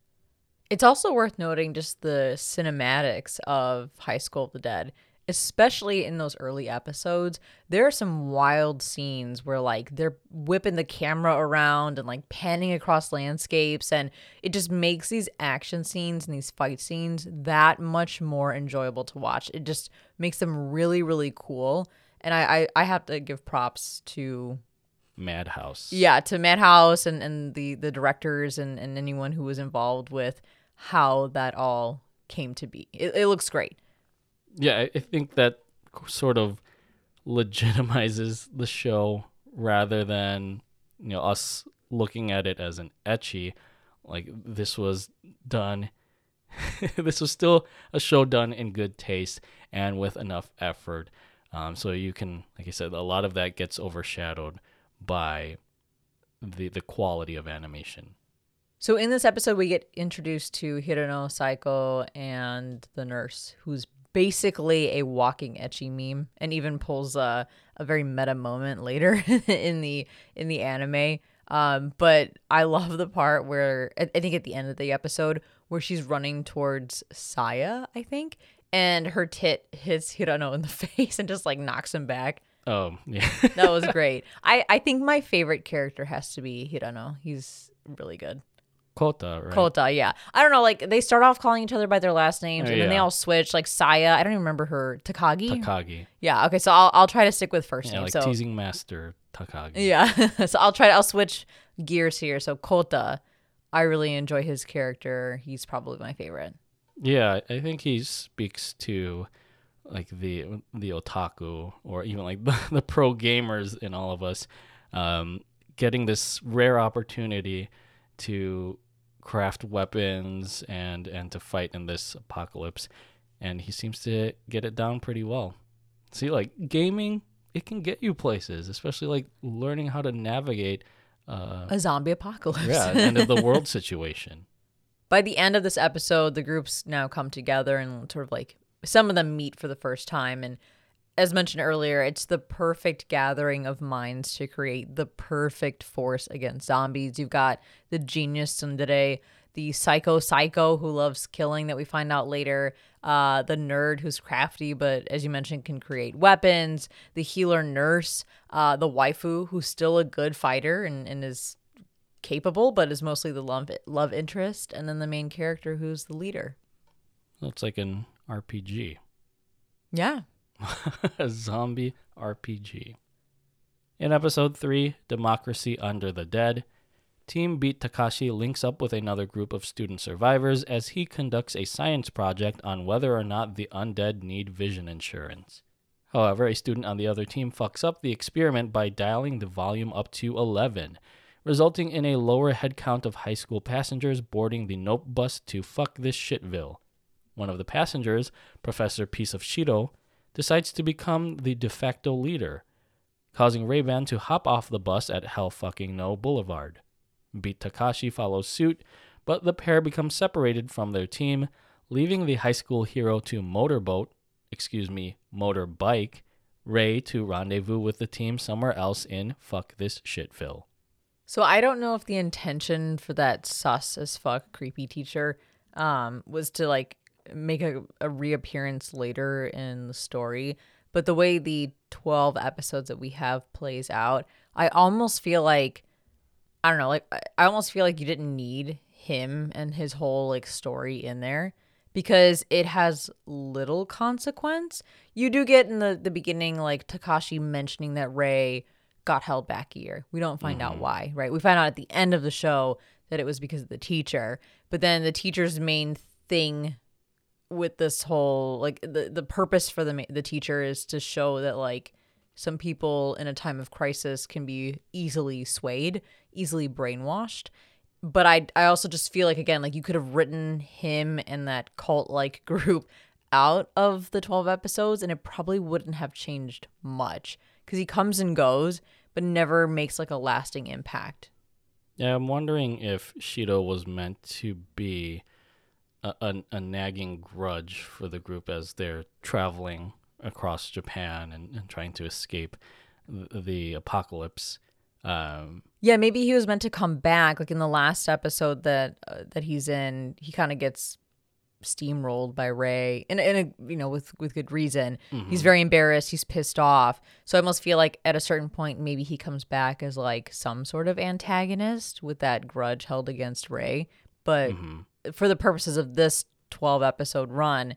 It's also worth noting just the cinematics of High School of the Dead, especially in those early episodes. There are some wild scenes where like they're whipping the camera around and like panning across landscapes and it just makes these action scenes and these fight scenes that much more enjoyable to watch. It just makes them really really cool. And I I, I have to give props to Madhouse. yeah to madhouse and and the the directors and and anyone who was involved with how that all came to be it, it looks great yeah, I- think that sort of legitimizes the show rather than you know us looking at it as an ecchi. Like this was done. [LAUGHS] this was still a show done in good taste and with enough effort. Um, so you can, like I said, a lot of that gets overshadowed by the the quality of animation. so in this episode we get introduced to Hirano Saeko and the nurse who's basically a walking ecchi meme and even pulls a, a very meta moment later [LAUGHS] in the in the anime um, but I love the part where I think at the end of the episode where she's running towards Saya, I think, and her tit hits Hirano in the [LAUGHS] face and just like knocks him back. Oh, [LAUGHS] yeah. That was great. I, I think my favorite character has to be Hirano. He's really good. Kota, right? Kota, yeah. I don't know, like they start off calling each other by their last names and then they all switch. Like Saya, I don't even remember her. Takagi? Takagi. yeah, okay, so I'll I'll try to stick with first Yeah, name. like so teasing master Takagi. Yeah. [LAUGHS] so I'll try to I'll switch gears here. So Kota, I really enjoy his character. He's probably my favorite. Yeah, I think he speaks to like the the otaku or even like [LAUGHS] the, the pro gamers in all of us um, getting this rare opportunity to craft weapons and and to fight in this apocalypse and he seems to get it down pretty well. See like gaming it can get you places, especially like learning how to navigate uh A zombie apocalypse. yeah, end of the [LAUGHS] world situation. By the end of this episode, the groups now come together and sort of like some of them meet for the first time and as mentioned earlier, it's the perfect gathering of minds to create the perfect force against zombies. You've got the genius Tsundere, the psycho psycho who loves killing that we find out later, uh, the nerd who's crafty but as you mentioned can create weapons, the healer nurse, uh, the waifu who's still a good fighter and, and is capable but is mostly the love love interest, and then the main character who's the leader. Looks like an RPG. Yeah. A [LAUGHS] zombie RPG. In episode 3, Democracy Under the Dead, Team Beat Takashi links up with another group of student survivors as he conducts a science project on whether or not the undead need vision insurance. However, a student on the other team fucks up the experiment by dialing the volume up to 11, resulting in a lower headcount of high school passengers boarding the Nope bus to fuck this shitville. One of the passengers, Professor Piece of Shiro, decides to become the de facto leader, causing Ray-Ban to hop off the bus at Hell fucking No Boulevard. Beat Takashi follows suit, but the pair become separated from their team, leaving the high school hero to motorboat, excuse me, motorbike, Rei to rendezvous with the team somewhere else in fuck this shitville. So I don't know if the intention for that sus as fuck creepy teacher um was to like make a, a reappearance later in the story, but the way the 12 episodes that we have plays out, I almost feel like I don't know, like I- almost feel like you didn't need him and his whole like story in there because it has little consequence. You do get in the the beginning like Takashi mentioning that Rei got held back a year. We don't find out mm-hmm. why, right? We find out at the end of the show that it was because of the teacher. But then the teacher's main thing with this whole like the the purpose for the the teacher is to show that like some people in a time of crisis can be easily swayed, easily brainwashed. But I I also just feel like again like you could have written him and that cult like [LAUGHS] group out of the 12 episodes and it probably wouldn't have changed much cuz he comes and goes but never makes like a lasting impact. Yeah, I'm wondering if Shido was meant to be a, a, a nagging grudge for the group as they're traveling across Japan and, and trying to escape the, the apocalypse. Um, Yeah, maybe he was meant to come back. Like in the last episode that uh, that he's in, he kind of gets steamrolled by Rei, in in a you know with with good reason. He's very embarrassed. He's pissed off. So I almost feel like at a certain point, maybe he comes back as like some sort of antagonist with that grudge held against Rei. But for the purposes of this twelve episode run,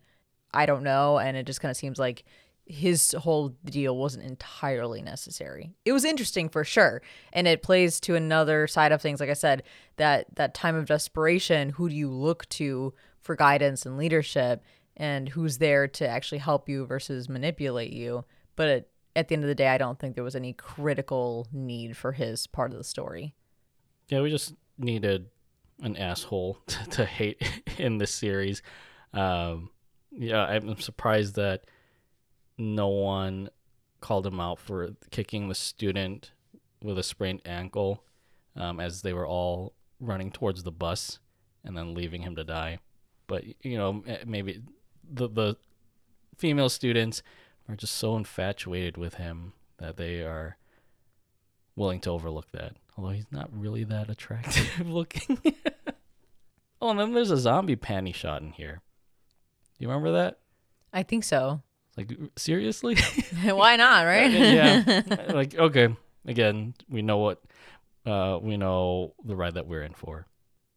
I don't know, and it just kind of seems like his whole deal wasn't entirely necessary. It was interesting for sure, and it plays to another side of things. Like I said, that that time of desperation, who do you look to for guidance and leadership, and who's there to actually help you versus manipulate you? But at, at the end of the day, I don't think there was any critical need for his part of the story. yeah, we just needed an asshole [LAUGHS] to, to hate [LAUGHS] in this series. Um, yeah, I'm surprised that no one called him out for kicking the student with a sprained ankle um, as they were all running towards the bus and then leaving him to die. But you know, maybe the the female students are just so infatuated with him that they are willing to overlook that. Although he's not really that attractive [LAUGHS] looking. Oh, and then there's a zombie panty shot in here. Do you remember that? I think so. Like seriously? [LAUGHS] Why not, [LAUGHS] right? yeah. [LAUGHS] Like okay, again, we know what uh we know the ride that we're in for.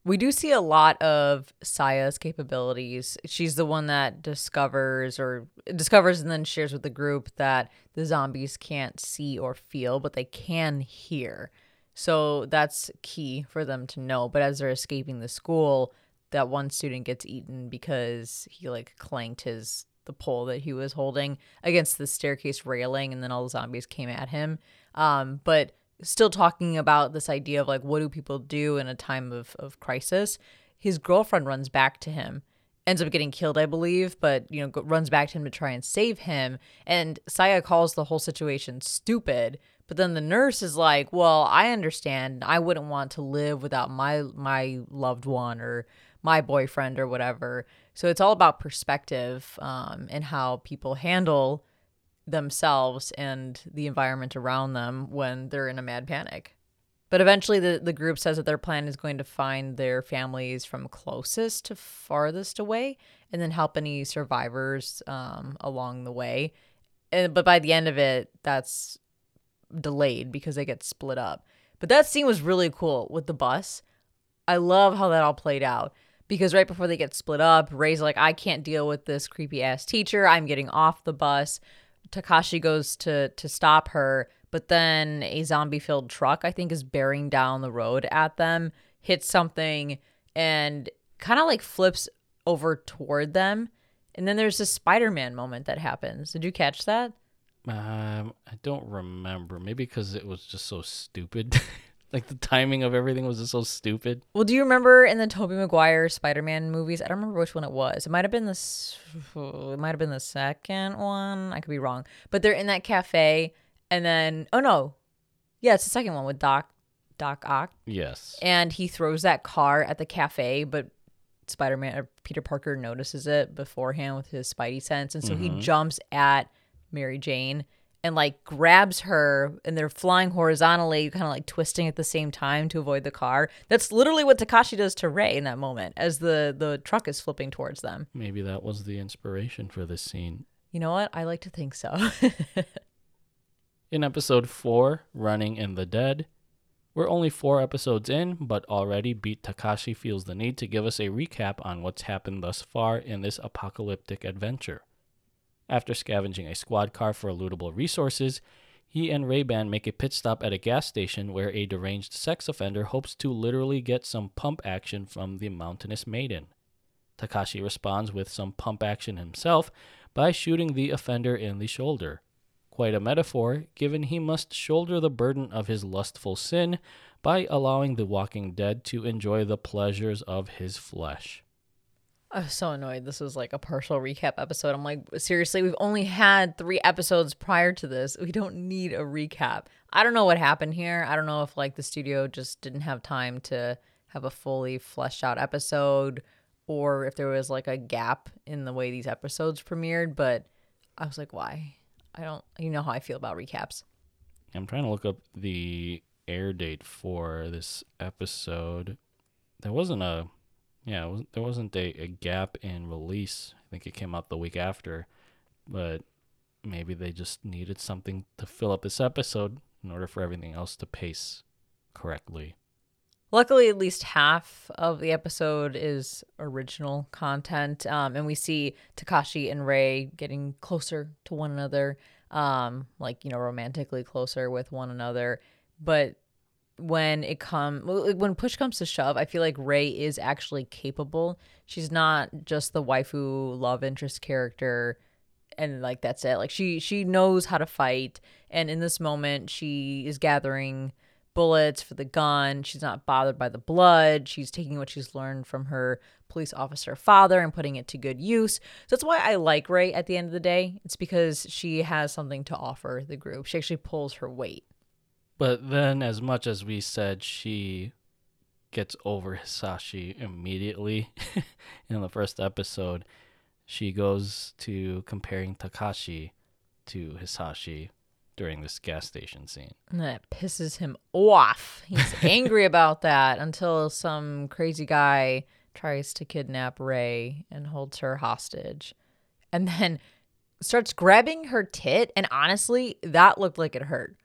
We do see a lot of Saya's capabilities. She's the one that discovers or discovers and then shares with the group that the zombies can't see or feel, but they can hear. So that's key for them to know. But as they're escaping the school, that one student gets eaten because he like clanked his the pole that he was holding against the staircase railing and then all the zombies came at him. Um, but still talking about this idea of like what do people do in a time of, of crisis his girlfriend runs back to him ends up getting killed i believe but you know runs back to him to try and save him and saya calls the whole situation stupid but then the nurse is like well i understand i wouldn't want to live without my my loved one or my boyfriend or whatever so it's all about perspective um, and how people handle themselves and the environment around them when they're in a mad panic. But eventually, the, the group says that their plan is going to find their families from closest to farthest away and then help any survivors um, along the way. And, but by the end of it, that's delayed because they get split up. But that scene was really cool with the bus. I love how that all played out because right before they get split up, Rei's like, I can't deal with this creepy ass teacher. I'm getting off the bus. Takashi goes to to stop her, but then a zombie filled truck I think is bearing down the road at them, hits something and kind of like flips over toward them. And then there's this Spider-Man moment that happens. Did you catch that? Um, I don't remember. Maybe because it was just so stupid. [LAUGHS] like the timing of everything was just so stupid. Well, do you remember in the Tobey Maguire Spider-Man movies? I don't remember which one it was. It might have been this. It might have been the second one. I could be wrong. But they're in that cafe, and then oh no, yeah, it's the second one with Doc Doc Ock. Yes. And he throws that car at the cafe, but Spider-Man or Peter Parker notices it beforehand with his Spidey sense, and so mm-hmm. he jumps at Mary Jane and like grabs her and they're flying horizontally, kind of like twisting at the same time to avoid the car. That's literally what Takashi does to Rei in that moment as the the truck is flipping towards them. Maybe that was the inspiration for this scene. You know what? I like to think so. [LAUGHS] in episode 4, Running in the Dead, we're only 4 episodes in, but already Beat Takashi feels the need to give us a recap on what's happened thus far in this apocalyptic adventure. After scavenging a squad car for lootable resources, he and Ray-Ban make a pit stop at a gas station where a deranged sex offender hopes to literally get some pump action from the mountainous maiden. Takashi responds with some pump action himself by shooting the offender in the shoulder. Quite a metaphor, given he must shoulder the burden of his lustful sin by allowing the walking dead to enjoy the pleasures of his flesh. I was so annoyed. This was like a partial recap episode. I'm like, seriously, we've only had three episodes prior to this. We don't need a recap. I don't know what happened here. I don't know if like the studio just didn't have time to have a fully fleshed out episode or if there was like a gap in the way these episodes premiered. But I was like, why? I don't, you know how I feel about recaps. I'm trying to look up the air date for this episode. There wasn't a yeah, was, there wasn't a, a gap in release. I think it came out the week after, but maybe they just needed something to fill up this episode in order for everything else to pace correctly. Luckily, at least half of the episode is original content, um, and we see Takashi and Rei getting closer to one another, um, like you know, romantically closer with one another. But when it come when push comes to shove, I feel like Rei is actually capable. She's not just the waifu love interest character and like that's it. Like she she knows how to fight and in this moment she is gathering bullets for the gun. She's not bothered by the blood. She's taking what she's learned from her police officer father and putting it to good use. So that's why I like Rei at the end of the day. It's because she has something to offer the group. She actually pulls her weight. But then, as much as we said, she gets over Hisashi immediately [LAUGHS] in the first episode. she goes to comparing Takashi to Hisashi during this gas station scene. And that pisses him off. He's [LAUGHS] angry about that until some crazy guy tries to kidnap Rei and holds her hostage. And then starts grabbing her tit. And honestly, that looked like it hurt.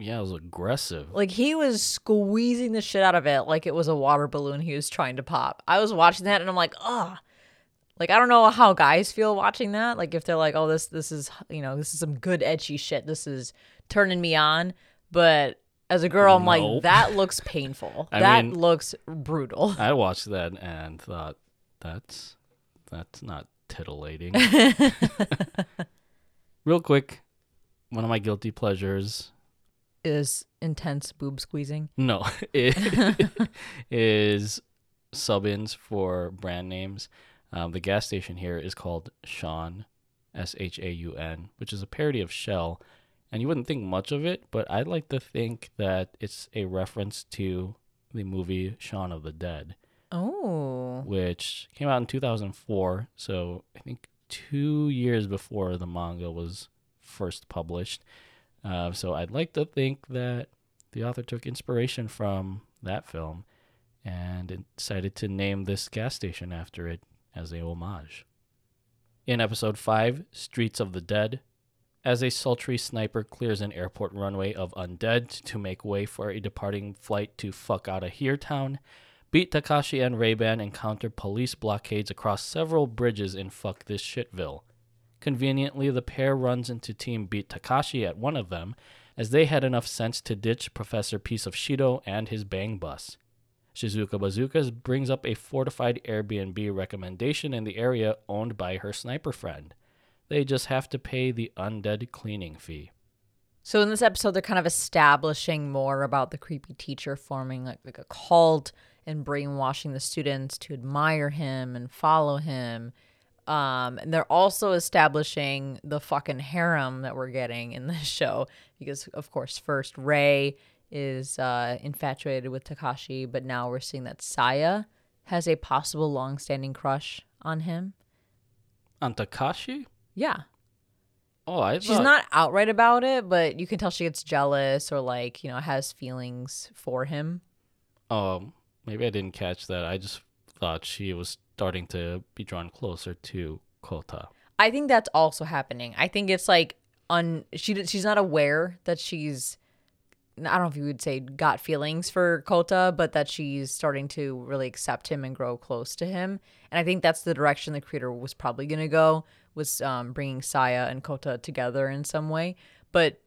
Yeah, it was aggressive. Like he was squeezing the shit out of it like it was a water balloon he was trying to pop. I was watching that and I'm like, oh, like I don't know how guys feel watching that. Like if they're like, oh, this this is you know this is some good edgy shit. This is turning me on. But as a girl, I'm like, that looks [LAUGHS] painful. That mean- looks brutal. I watched that and thought that's that's not titillating. [LAUGHS] Real quick, one of my guilty pleasures Is intense boob squeezing. No, [LAUGHS] it [LAUGHS] is sub-ins for brand names. Um, the gas station here is called Shaun, S H A U N, which is a parody of Shell, and you wouldn't think much of it, but I'd like to think that it's a reference to the movie Shaun of the Dead, Oh, which came out in 2004. So I think two years before the manga was first published. Uh, so I'd like to think that the author took inspiration from that film and decided to name this gas station after it as a homage. In episode 5, Streets of the Dead, as a sultry sniper clears an airport runway of undead to make way for a departing flight to fuck out of here town, Beat Takashi and Ray-Ban encounter police blockades across several bridges in Fuck This Shitville. Conveniently, the pair runs into Team Beat Takashi at one of them, as they had enough sense to ditch Professor Piece of Shido and his bang bus. Shizuka Bazookas brings up a fortified Airbnb recommendation in the area owned by her sniper friend. They just have to pay the undead cleaning fee. So in this episode, they're kind of establishing more about the creepy teacher forming like, like a cult and brainwashing the students to admire him and follow him. Um, and they're also establishing the fucking harem that we're getting in this [LAUGHS] show because, of course, first Rei is uh, infatuated with Takashi, but now we're seeing that Saya has a possible long-standing crush on him. On Takashi? Yeah, Oh, I She's thought- not outright about it, but you can tell she gets jealous or like, you know, has feelings for him. Oh, maybe I didn't catch that. I just thought she was starting to be drawn closer to Kota. I think that's also happening. I think it's like un she she's not aware that she's I don't know if you would say got feelings for Kota, but that she's starting to really accept him and grow close to him. And I think that's the direction the creator was probably going to go was um, bringing Saya and Kota together in some way. But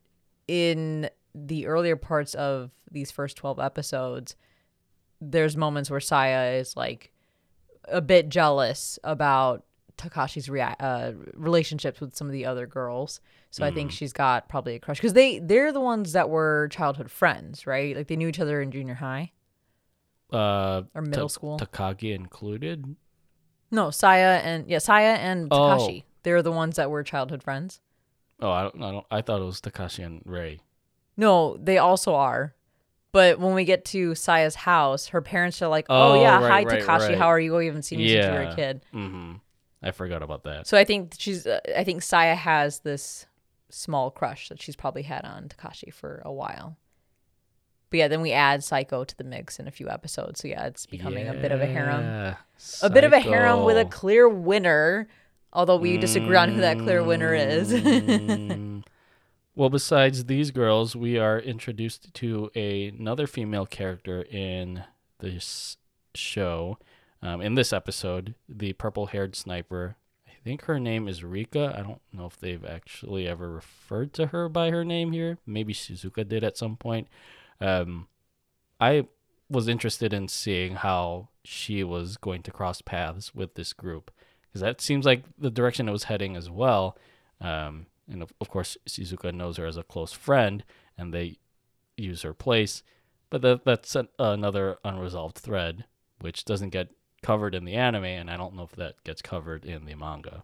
in the earlier parts of these first 12 episodes, there's moments where Saya is like a bit jealous about Takashi's rea- uh, relationships with some of the other girls. So I think she's got probably a crush because they they're the ones that were childhood friends, right? Like they knew each other in junior high Uh, or middle Ta- school. Takagi included. no, Saya and yeah, Saya and Oh. Takashi. They're the ones that were childhood friends. Oh, I don't, I don't. I thought it was Takashi and Rei. No, they also are. But when we get to Saya's house, her parents are like, "Oh, Oh, yeah, right, hi right, Takashi, right. how are you? We haven't seen you since you were a kid." Mm-hmm. I forgot about that. So I think she's. Uh, I think Saya has this small crush that she's probably had on Takashi for a while. But yeah, then we add Saeko to the mix in a few episodes. So yeah, it's becoming a bit of a harem. Yeah, A bit of a harem with a clear winner, although we disagree on who that clear winner is. [LAUGHS] Well, besides these girls, we are introduced to a- another female character in this show. Um, in this episode, the purple-haired sniper. I think her name is Rika. I don't know if they've actually ever referred to her by her name here. Maybe Shizuka did at some point. Um, I was interested in seeing how she was going to cross paths with this group because that seems like the direction it was heading as well. Um, and of, of course, Shizuka knows her as a close friend, and they use her place. But that, that's an, another unresolved thread, which doesn't get covered in the anime, and I don't know if that gets covered in the manga.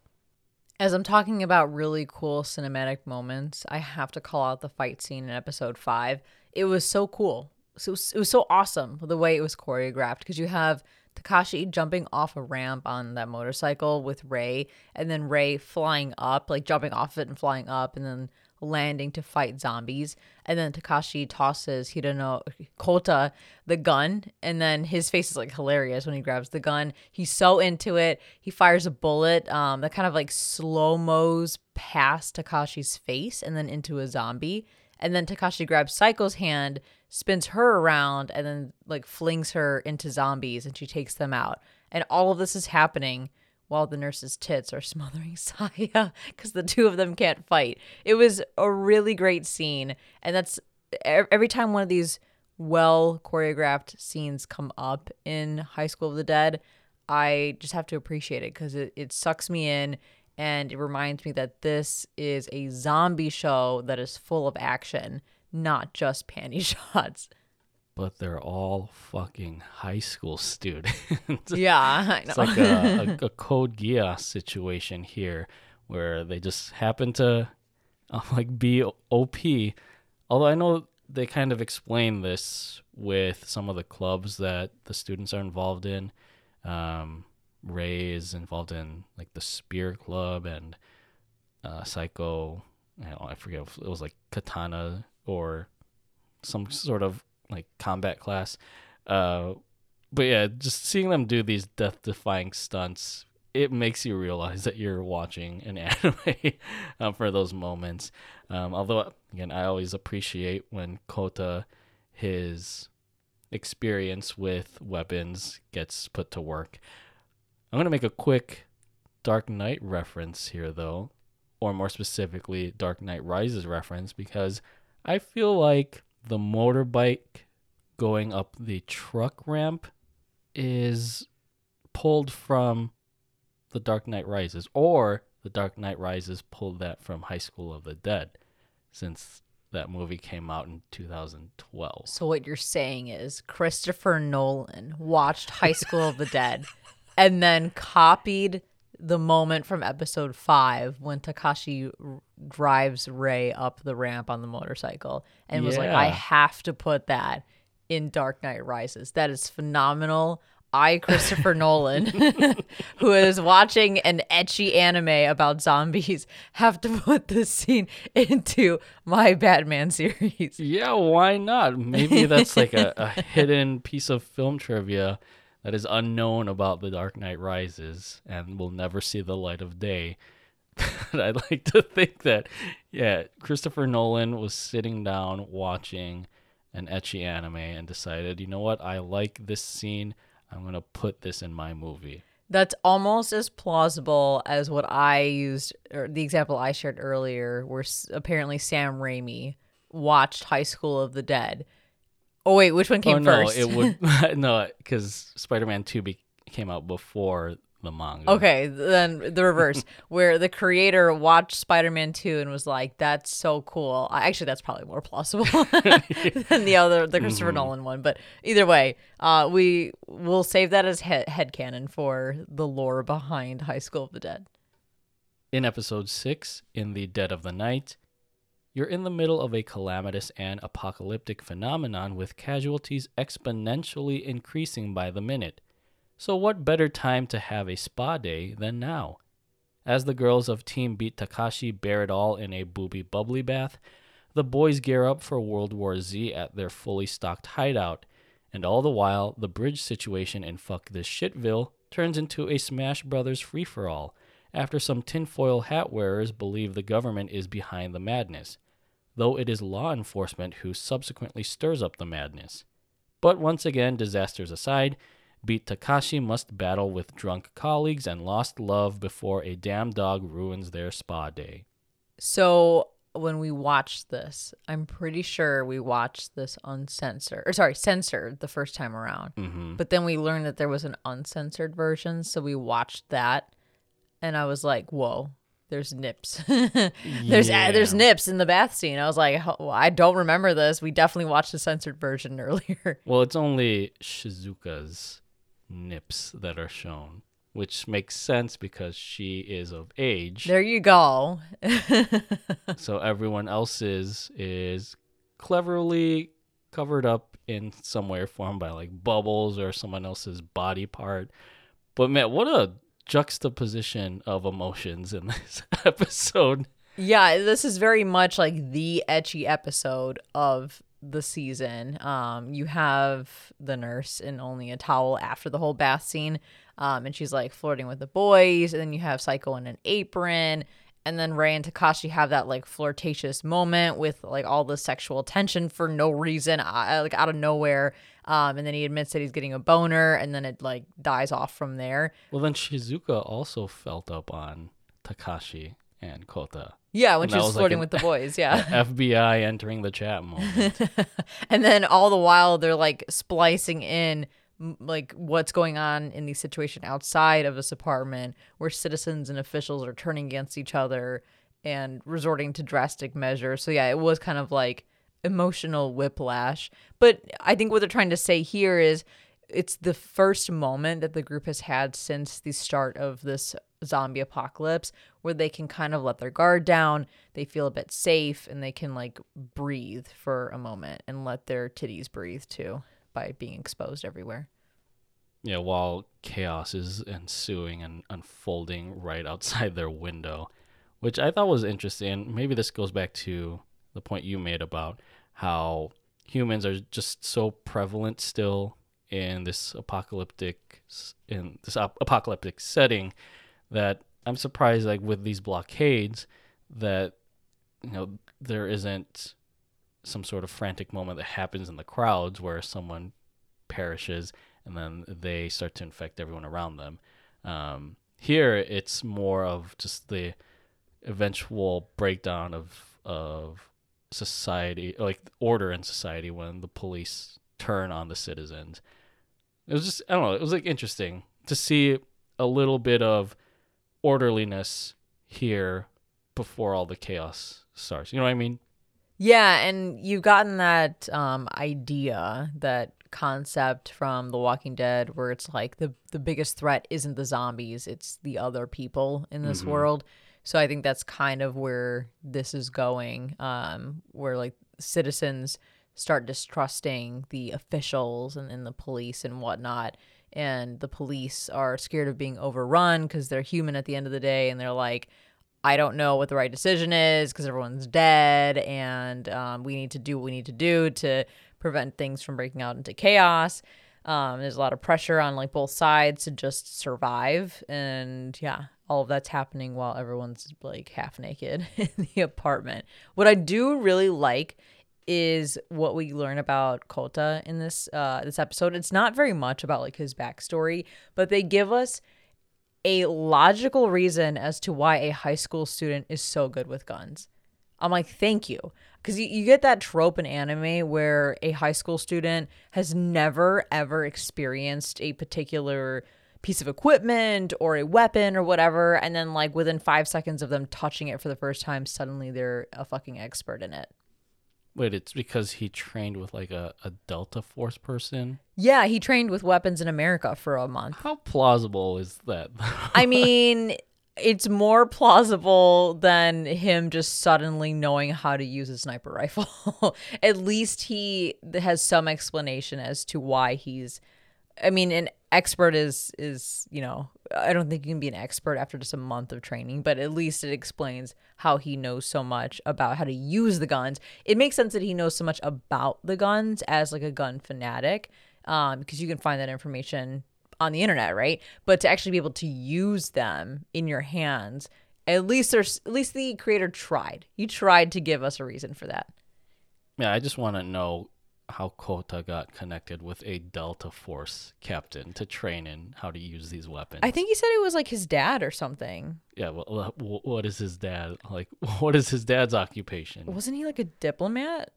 As I'm talking about really cool cinematic moments, I have to call out the fight scene in episode five. It was so cool. So it was so awesome the way it was choreographed because you have Takashi jumping off a ramp on that motorcycle with Rei, and then Rei flying up, like jumping off it and flying up, and then landing to fight zombies. And then Takashi tosses Hirano Kota the gun, and then his face is like hilarious when he grabs the gun. He's so into it. He fires a bullet um, that kind of like slow mo's past Takashi's face and then into a zombie. And then Takashi grabs Saeko's hand, spins her around, and then like flings her into zombies and she takes them out. And all of this is happening while the nurse's tits are [LAUGHS] smothering Saya because the two of them can't fight. It was a really great scene. And that's every time one of these well choreographed scenes come up in High School of the Dead, I just have to appreciate it because it, it sucks me in and it reminds me that this is a zombie show that is full of action, not just panty [LAUGHS] shots. But they're all fucking high school students. yeah. [LAUGHS] It's like a, a, a Code Geass situation here where they just happen to uh, [LAUGHS] like be OP. Although I know they kind of explain this with some of the clubs that the students are involved in. Um, Rei is involved in like the Spear Club and uh, Saeko. I, know, I forget if it was like Katana or some sort of like combat class. Uh, but yeah, just seeing them do these death-defying stunts, it makes you realize that you're watching an [LAUGHS] anime um, for those moments. Um, although again, I always appreciate when Kota, his experience with weapons gets put to work. I'm going to make a quick Dark Knight reference here, though, or more specifically, Dark Knight Rises reference, because I feel like the motorbike going up the truck ramp is pulled from the Dark Knight Rises, or the Dark Knight Rises pulled that from High School of the Dead, since that movie came out in 2012. So what you're saying is Christopher Nolan watched High School of the Dead and then copied the moment from episode 5 when Takashi r- drives Rei up the ramp on the motorcycle and was like I have to put that in Dark Knight Rises. That is phenomenal. I, Christopher [LAUGHS] Nolan, [LAUGHS] who is watching an ecchi anime about zombies, have to put this scene into my Batman [LAUGHS] series. Yeah, why not? Maybe that's like a, a hidden piece of film trivia that is unknown about The Dark Knight Rises and will never see the light of day. [LAUGHS] I'd like to think that, yeah, Christopher Nolan was sitting down watching an ecchi anime and decided, you know what, I like this scene. I'm going to put this in my movie. That's almost as plausible as what I used, or the example I shared earlier, where apparently Sam Raimi watched High School of the Dead. Oh wait, which one came oh, no, first? it would, [LAUGHS] [LAUGHS] no, because Spider Man 2 be, came out before the manga. Okay, then the reverse, [LAUGHS] where the creator watched Spider-Man 2 and was like, "That's so cool." Actually, that's probably more plausible than the other, the Christopher Nolan one. But either way, uh, we will save that as he- headcanon for the lore behind High School of the Dead. In episode 6, In the Dead of the Night, you're in the middle of a calamitous and apocalyptic phenomenon with casualties exponentially increasing by the minute. So, what better time to have a spa day than now? As the girls of Team Beat Takashi bear it all in a booby bubbly bath, the boys gear up for World War Z at their fully stocked hideout, and all the while, the bridge situation in Fuck This Shitville turns into a Smash Brothers free for all after some tinfoil hat wearers believe the government is behind the madness, though it is law enforcement who subsequently stirs up the madness. But once again, disasters aside, Beat Takashi must battle with drunk colleagues and lost love before a damn dog ruins their spa day. So when we watched this, I'm pretty sure we watched this uncensored, or sorry, censored the first time around. Mm-hmm. But then we learned that there was an uncensored version, so we watched that, and I was like, "Whoa, there's nips. [LAUGHS] there's uh, there's nips in the bath scene." I was like, "Oh, "I don't remember this. We definitely watched the censored version [LAUGHS] earlier." Well, it's only Shizuka's nips that are shown, which makes sense because she is of age. there you go. [LAUGHS] so everyone else's is cleverly covered up in some way or form by like bubbles or someone else's body part. But man, what a juxtaposition of emotions in this [LAUGHS] episode. Yeah, this is very much like the ecchi episode of the season. Um, you have the nurse in only a towel after the whole bath scene, um, and she's like flirting with the boys, and then you have Saeko in an apron, and then Rei and Takashi have that like flirtatious moment with like all the sexual tension for no reason, uh, like out of nowhere. Um, and then he admits that he's getting a boner, and then it like dies off from there. Well, then Shizuka also felt up on Takashi and Kota. Yeah, when And she was was like flirting an- with the boys. Yeah. [LAUGHS] FBI entering the chat moment. [LAUGHS] and then all the while they're like splicing in like what's going on in the situation outside of this apartment where citizens and officials are turning against each other and resorting to drastic measures so yeah it was kind of like emotional whiplash but i think what they're trying to say here is it's the first moment that the group has had since the start of this zombie apocalypse where they can kind of let their guard down they feel a bit safe and they can like breathe for a moment and let their titties breathe too by being exposed everywhere yeah, while chaos is ensuing and unfolding right [LAUGHS] outside their window, which I thought was interesting. Maybe this goes back to the point you made about how humans are just so prevalent still in this apocalyptic in this ap- apocalyptic setting that I'm surprised like with these blockades that you know there isn't some sort of frantic moment that happens in the crowds where someone perishes and then they start to infect everyone around them. Um, here, it's more of just the eventual breakdown of of society, like order in society, when the police turn on the citizens. It was just I don't know. It was like interesting to see a little bit of orderliness here before all the chaos starts. You know what I mean? Yeah, and you've gotten that um, idea, that concept from The Walking Dead, where it's like the the biggest threat isn't the zombies; it's the other people in this world. So I think that's kind of where this is going, um, where like citizens start distrusting the officials and, and the police and whatnot. And the police are scared of being overrun because they're human at the end of the day, and they're like, I don't know what the right decision is because everyone's dead, and um, we need to do what we need to do to prevent things from breaking out into chaos. Um, there's a lot of pressure on like both sides to just survive, and yeah, all of that's happening while everyone's like half naked [LAUGHS] in the apartment. What I do really like is what we learn about Kota in this uh, this episode. It's not very much about like his backstory, but they give us a logical reason as to why a high school student is so good with guns. I'm like, thank you. Because you, you get that trope in anime where a high school student has never, ever experienced a particular piece of equipment or a weapon or whatever. And then, like, within five seconds of them touching it for the first time, suddenly they're a fucking expert in it. Wait, it's because he trained with like a, a Delta Force person? Yeah, he trained with weapons in America for a month. How plausible is that? [LAUGHS] I mean, it's more plausible than him just suddenly knowing how to use a sniper [LAUGHS] rifle. At least he has some explanation as to why he's I mean, an expert is is, you know, I don't think you can be an expert after just a month of training, but at least it explains how he knows so much about how to use the guns. It makes sense that he knows so much about the guns as like a gun fanatic, um, because you can find that information on the internet, right? But to actually be able to use them in your hands, at least there's at least the creator tried. He tried to give us a reason for that. yeah, I just want to know how Kota got connected with a Delta Force captain to train in how to use these weapons. I think he said it was like his dad or something. yeah, well, uh, what is his dad like? [LAUGHS] What is his dad's occupation? Wasn't he like a diplomat?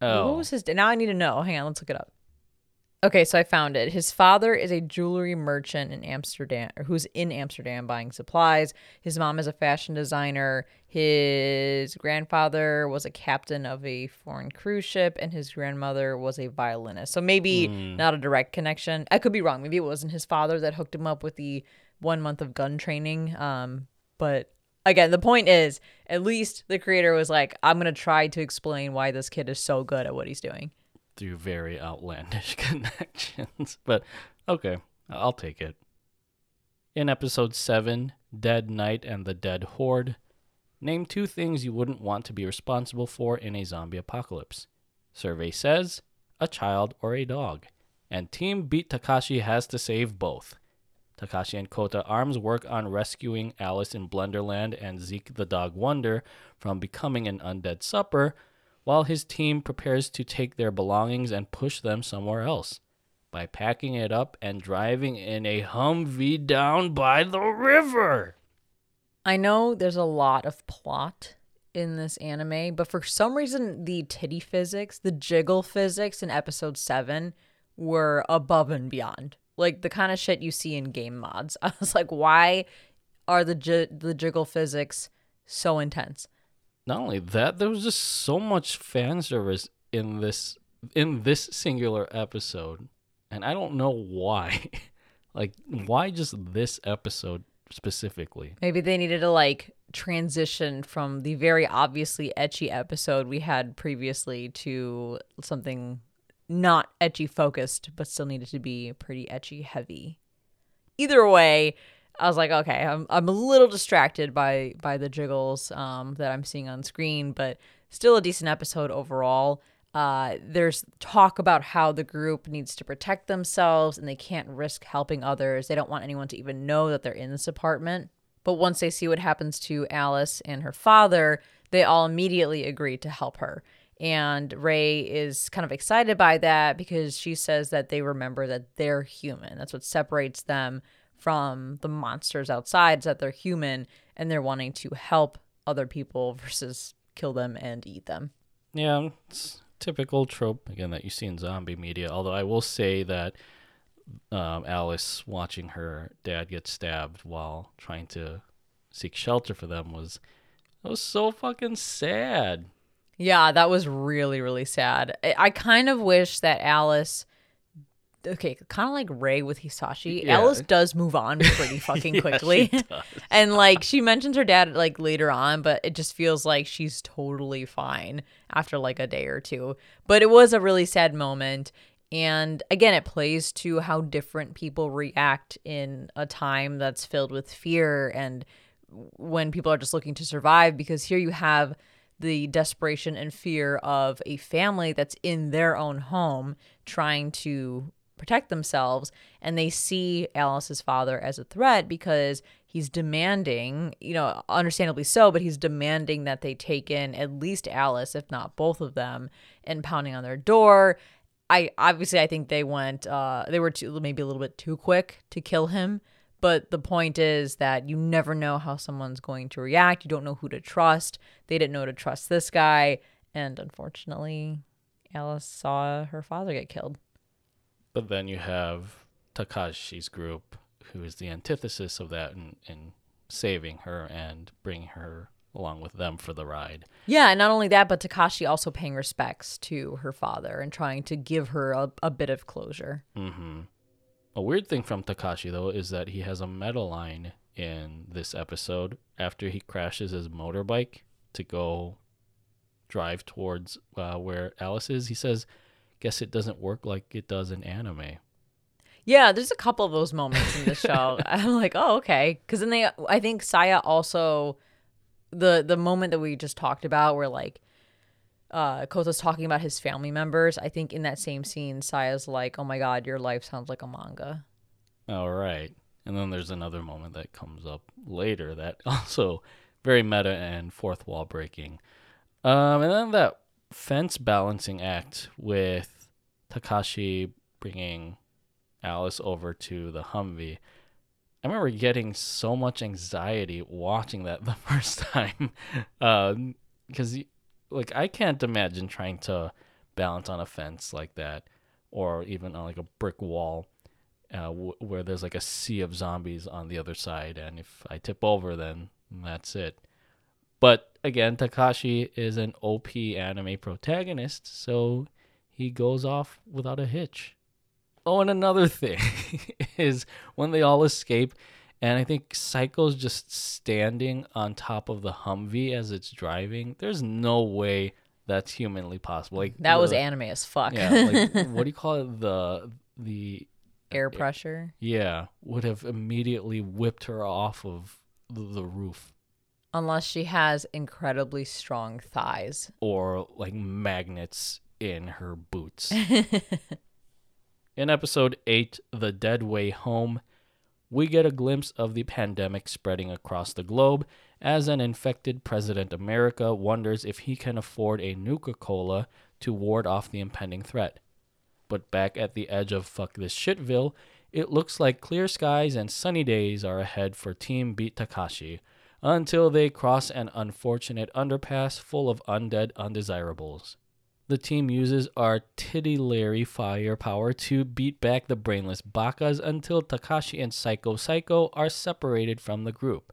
Oh, What was his? Now I need to know. Hang on, let's look it up. Okay, so I found it. His father is a jewelry merchant in Amsterdam, or who's in Amsterdam buying supplies. His mom is a fashion designer. His grandfather was a captain of a foreign cruise ship, and his grandmother was a violinist. So maybe not a direct connection. I could be wrong. Maybe it wasn't his father that hooked him up with the one month of gun training. Um, but again, the point is, at least the creator was like, "I'm gonna try to explain why this kid is so good at what he's doing." Through very outlandish [LAUGHS] connections. But okay, I'll take it. In episode 7, Dead Knight and the Dead Horde, name two things you wouldn't want to be responsible for in a zombie apocalypse. Survey says a child or a dog. And Team Beat Takashi has to save both. Takashi and Kota Arms work on rescuing Alice in Blenderland and Zeke the Dog Wonder from becoming an undead supper, while his team prepares to take their belongings and push them somewhere else by packing it up and driving in a Humvee down by the river. I know there's a lot of plot in this anime, but for some reason, the titty physics, the jiggle physics in episode 7 were above and beyond. Like the kind of shit you see in game mods. [LAUGHS] I was like, why are the j- the jiggle physics so intense? Not only that, there was just so much fan service in this in this singular episode, and I don't know why. [LAUGHS] like, why just this episode specifically? Maybe they needed to like transition from the very obviously ecchi episode we had previously to something not ecchi focused, but still needed to be pretty ecchi heavy. Either way, I was like, okay, I'm I'm a little distracted by by the jiggles um, that I'm seeing on screen, but still a decent episode overall. Uh, there's talk about how the group needs to protect themselves and they can't risk helping others. They don't want anyone to even know that they're in this apartment. But once they see what happens to Alice and her father, they all immediately agree to help her. And Rei is kind of excited by that because she says that they remember that they're human. That's what separates them from the monsters outside, is that they're human and they're wanting to help other people [LAUGHS] versus kill them and eat them. Yeah, it's typical trope again that you see in zombie media. Although I will say that um, Alice watching her dad get stabbed while trying to seek shelter for them was that was so fucking sad. Yeah, that was really, really sad. I, I kind of wish that Alice, okay, kind of like Rei with Hisashi, Yeah. Alice does move on [LAUGHS] pretty fucking quickly. [LAUGHS] and like she mentions her dad like later on, but it just feels like she's totally fine after like a day or two. But it was a really sad moment. And again, it plays to how different people react in a time that's filled with fear and when people are just looking to survive. Because here you have the desperation and fear of a family that's in their own home trying to protect themselves and they see Alice's father as a threat because he's demanding, you know, understandably so, but he's demanding that they take in at least Alice if not both of them and pounding on their door. I obviously I think they went uh they were too, maybe a little bit too quick to kill him, but the point is that you never know how someone's going to react. You don't know who to trust. They didn't know to trust this guy and unfortunately Alice saw her father get killed. But then you have Takashi's group, who is the antithesis of that, in, in saving her and bringing her along with them for the ride. Yeah, and not only that, but Takashi also paying respects to her father and trying to give her a, a bit of closure. hmm A weird thing from Takashi though is that he has a meta line in this episode after he crashes his motorbike to go drive towards uh, where Alice is. He says, "Guess it doesn't work like it does in anime." Yeah, there's a couple of those moments in the [LAUGHS] show. I'm like, oh, okay. Because then they, I think Saya also, the the moment that we just talked about, where like, uh, Kota's talking about his family members. I think in that same scene, Saya's like, oh my god, your life sounds like a manga. All right. And then there's another moment that comes up later that [LAUGHS] also very meta and fourth wall breaking. Um, and then that fence balancing act with Takashi bringing Alice over to the Humvee. I remember getting so much anxiety watching that [LAUGHS] the first time. Because, like, I can't imagine trying to balance on a fence like that or even on like a brick wall uh, w- where there's like a sea of zombies on the other side, and if I tip over, then that's it. But again, Takashi is an OP anime protagonist, so he goes off without a hitch. Oh, and another [LAUGHS] thing is when they all escape, and I think Saeko's just standing on top of the Humvee as it's driving. There's no way that's humanly possible. Like That was uh, anime as fuck. yeah. Like [LAUGHS] what do you call it? The the Air pressure. yeah would have immediately whipped her off of the, the roof Unless she has incredibly strong thighs. or like magnets in her boots. [LAUGHS] In episode 8, The Dead Way Home, we get a glimpse of the pandemic spreading across the globe as an infected President America wonders if he can afford a Nuka Cola to ward off the impending threat. But back at the edge of fuck this shitville, it looks like clear skies and sunny days are ahead for Team Beat Takashi until they cross an unfortunate underpass full of undead undesirables. The team uses artillery firepower to beat back the brainless Bakas until Takashi and Psycho Psycho are separated from the group.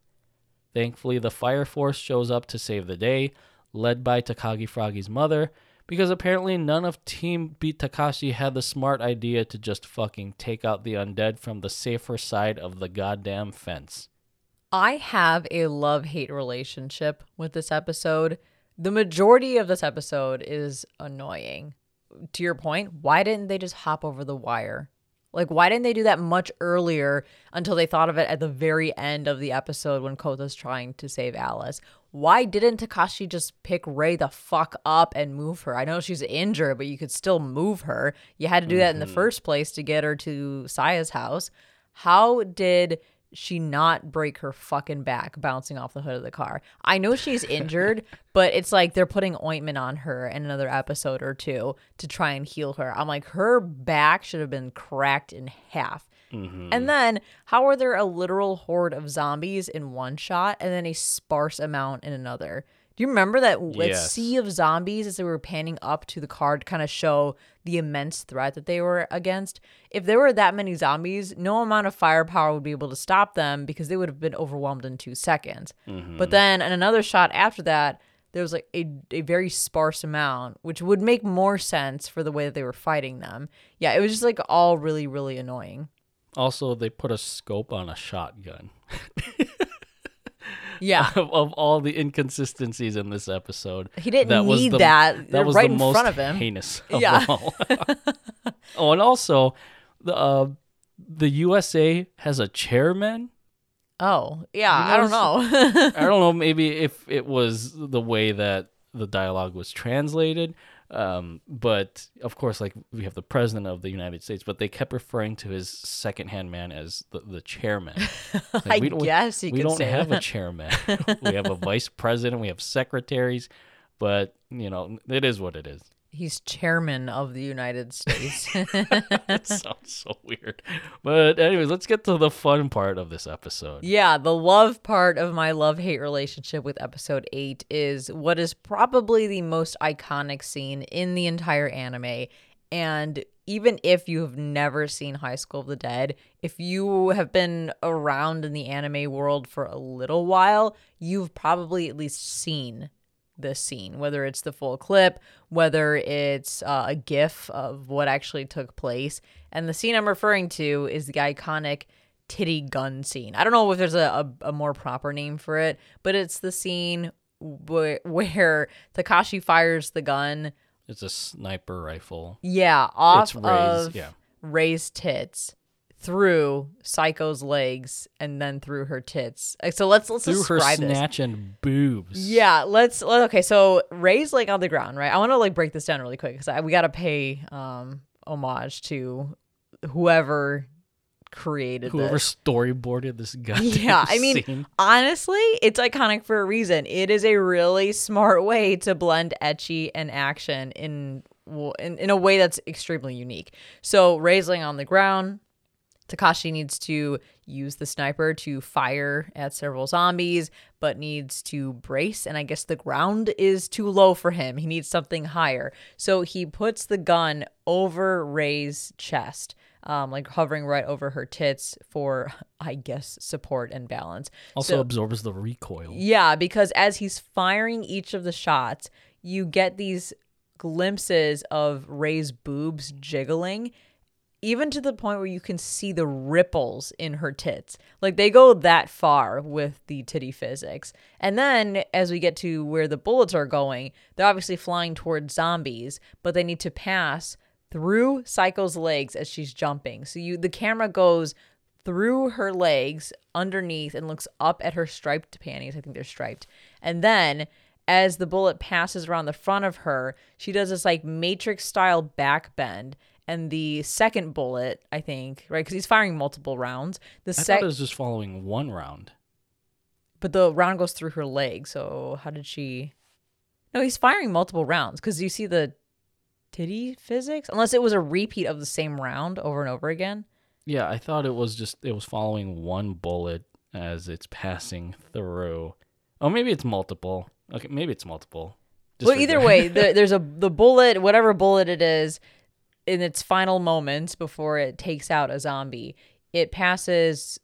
Thankfully, the Fire Force shows up to save the day, led by Takagi Froggy's mother, because apparently none of Team Beat Takashi had the smart idea to just fucking take out the undead from the safer side of the goddamn fence. I have a love hate relationship with this episode. The majority of this episode is annoying. To your point, why didn't they just hop over the wire? Like, why didn't they do that much earlier until they thought of it at the very end of the episode when Kota's trying to save Alice? Why didn't Takashi just pick Rei the fuck up and move her? I know she's injured, but you could still move her. You had to do that in the mm-hmm. first place to get her to Saya's house. How did she not break her fucking back bouncing off the hood of the car? I know she's injured, [LAUGHS] but it's like they're putting ointment on her in another episode or two to try and heal her. I'm like, her back should have been cracked in half. Mm-hmm. And then, how are there a literal horde of zombies in one shot and then a sparse amount in another? Do you remember that that Yes. sea of zombies as they were panning up to the car to kind of show the immense threat that they were against? If there were that many zombies, no amount of firepower would be able to stop them because they would have been overwhelmed in two seconds. Mm-hmm. But then in another shot after that, there was like a, a very sparse amount, which would make more sense for the way that they were fighting them. Yeah, it was just like all really, really annoying. Also, they put a scope on a shotgun. [LAUGHS] Yeah. [LAUGHS] of, of all the inconsistencies in this episode. He didn't that was need the, that. That was right the in most front of him. heinous of Yeah. all. [LAUGHS] [LAUGHS] oh, and also the uh, the USA has a chairman. Oh, yeah. You I don't know. I don't know, maybe if it was the way that the dialogue was translated. Um, but of course, like we have the president of the United States, but they kept referring to his second-hand man as the, the chairman. [LAUGHS] Like, I we don't- guess you we don't have that. a chairman. [LAUGHS] we have a vice president. We have secretaries, but you know it is what it is. He's chairman of the United States. [LAUGHS] that sounds so weird, but anyways, let's get to the fun part of this episode. yeah, the love part of my love hate relationship with episode 8 is what is probably the most iconic scene in the entire anime. And even if you have never seen High School of the Dead, if you have been around in the anime world for a little while, you've probably at least seen this scene, whether it's the full clip, whether it's uh, a GIF of what actually took place. And the scene I'm referring to is the iconic titty gun scene. I don't know if there's a, a, a more proper name for it, but it's the scene where, where Takashi fires the gun, It's a sniper rifle. yeah, off It's Rei's, of yeah. Rei's tits through Saeko's legs and then through her tits. So let's let's Through her describe this. snatch and boobs. Yeah, let's. let- Okay, so Rei's like on the ground, right? I want to like break this down really quick because we got to pay um homage to whoever created Whoever this. storyboarded this [LAUGHS] goddamn Yeah, I mean, scene. honestly, it's iconic for a reason. It is a really smart way to blend ecchi and action in well, in, in a way that's extremely unique. So Rei's laying on the ground. Takashi needs to use the sniper to fire at several zombies, but needs to brace. And I guess the ground is too low for him. He needs something higher. So he puts the gun over Rei's chest, um, like hovering right over her tits for, I guess, support and balance. also so- absorbs the recoil. Yeah, because as he's firing each of the shots, you get these glimpses of Rei's boobs jiggling. Even to the point where you can see the ripples in her tits. Like they go that far with the titty physics. And then as we get to where the bullets are going, they're obviously flying towards zombies, but they need to pass through Saeko's legs as she's jumping. So you the camera goes through her legs underneath and looks up at her striped panties. I think they're striped. And then as the bullet passes around the front of her, she does this like matrix style back bend and the second bullet, I think, right, because he's firing multiple rounds. The I thought it was just following one round. but the round goes through her leg. So how did she? No, he's firing multiple rounds because you see the titty physics. Unless it was a repeat of the same round over and over again. Yeah, I thought it was just it was following one bullet as it's passing through. Oh, maybe it's multiple. Okay, maybe it's multiple. well, either way, [LAUGHS] the, there's a the bullet, whatever bullet it is, in its final moments before it takes out a zombie, it passes.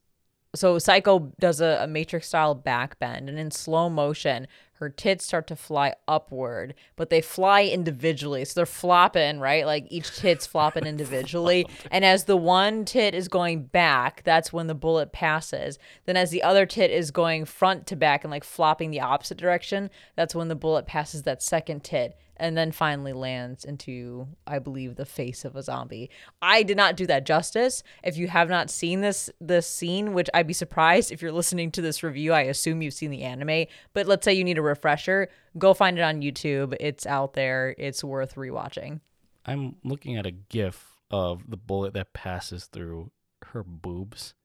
So Saeko does a, a Matrix style back bend, and in slow motion, her tits start to fly upward, but they fly individually. So they're flopping, right? Like each tit's flopping [LAUGHS] individually. And as the one tit is going back, that's when the bullet passes. Then as the other tit is going front to back and like flopping the opposite direction, that's when the bullet passes that second tit and then finally lands into I believe the face of a zombie. I did not do that justice. If you have not seen this this scene, which I'd be surprised if you're listening to this review, I assume you've seen the anime, but let's say you need a refresher, go find it on YouTube. It's out there. It's worth rewatching. I'm looking at a GIF of the bullet that passes through her boobs.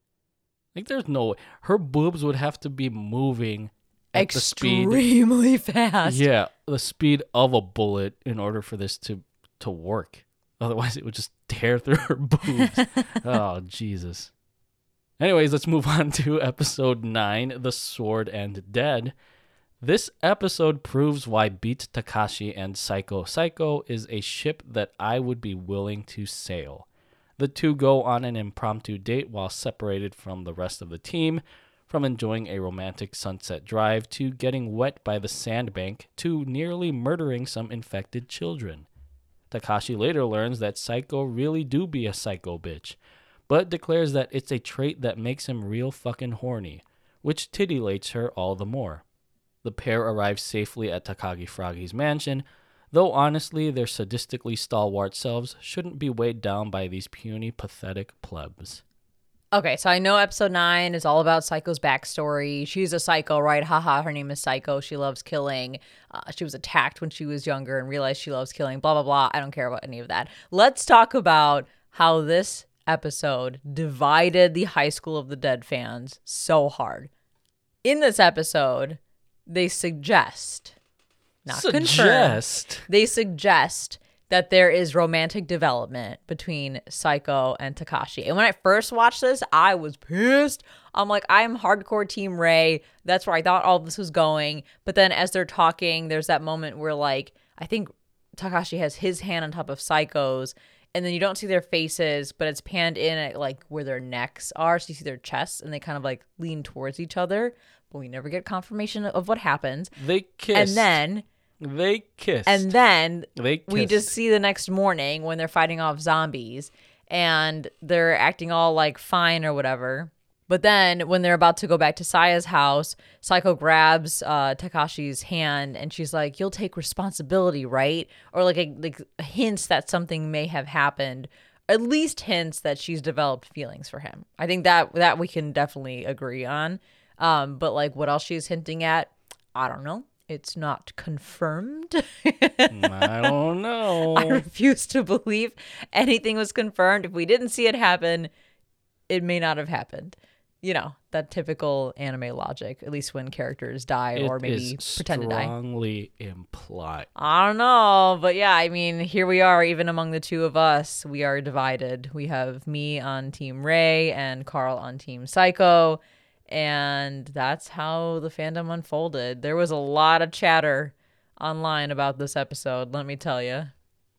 Like, there's no her boobs would have to be moving speed. Extremely [LAUGHS] fast. Yeah, the speed of a bullet in order for this to to work. Otherwise, it would just tear through her [LAUGHS] boobs. oh Jesus. Anyways, let's move on to episode nine, "The Sword and Dead." This episode proves why Beat Takashi and Psycho Psycho is a ship that I would be willing to sail. The two go on an impromptu date while separated from the rest of the team, from enjoying a romantic sunset drive to getting wet by the sandbank to nearly murdering some infected children. Takashi later learns that Psycho really do be a psycho bitch, but declares that it's a trait that makes him real fucking horny, which titillates her all the more. The pair arrive safely at Takagi Fragi's mansion, though honestly, their sadistically stalwart selves shouldn't be weighed down by these puny, pathetic plebs. Okay, so I know episode nine is all about Saeko's backstory. She's a psycho, right? Haha, her name is Psycho. She loves killing. Uh, she was attacked when she was younger and realized she loves killing, blah, blah, blah. I don't care about any of that. Let's talk about how this episode divided the High School of the Dead fans so hard. In this episode, they suggest, not confirm, Suggest. they suggest that there is romantic development between Saeko and Takashi. And when I first watched this, I was pissed. I'm like, I'm hardcore Team Rei. That's where I thought all this was going. But then as they're talking, there's that moment where, like, I think Takashi has his hand on top of Saeko's. And then you don't see their faces, but it's panned in at like where their necks are. So you see their chests and they kind of like lean towards each other. But we never get confirmation of what happens. They kiss, And then they kissed. and then they kissed. we just see the next morning when they're fighting off zombies and they're acting all like fine or whatever. But then when they're about to go back to Saya's house, Saeko grabs uh, Takashi's hand and she's like, "You'll take responsibility, right?" Or like a, like hints that something may have happened. At least hints that she's developed feelings for him. I think that that we can definitely agree on. Um, but like what else she's hinting at, I don't know. It's not confirmed. I don't [LAUGHS] know. I refuse to believe anything was confirmed. If we didn't see it happen, it may not have happened. You know, that typical anime logic, at least when characters die or maybe pretend to die. Strongly implied. I don't know, but yeah, I mean, here we are, even among the two of us, we are divided. We have me on Team Rei and Carl on Team Saeko, and that's how the fandom unfolded. There was a lot of chatter online about this episode, let me tell you.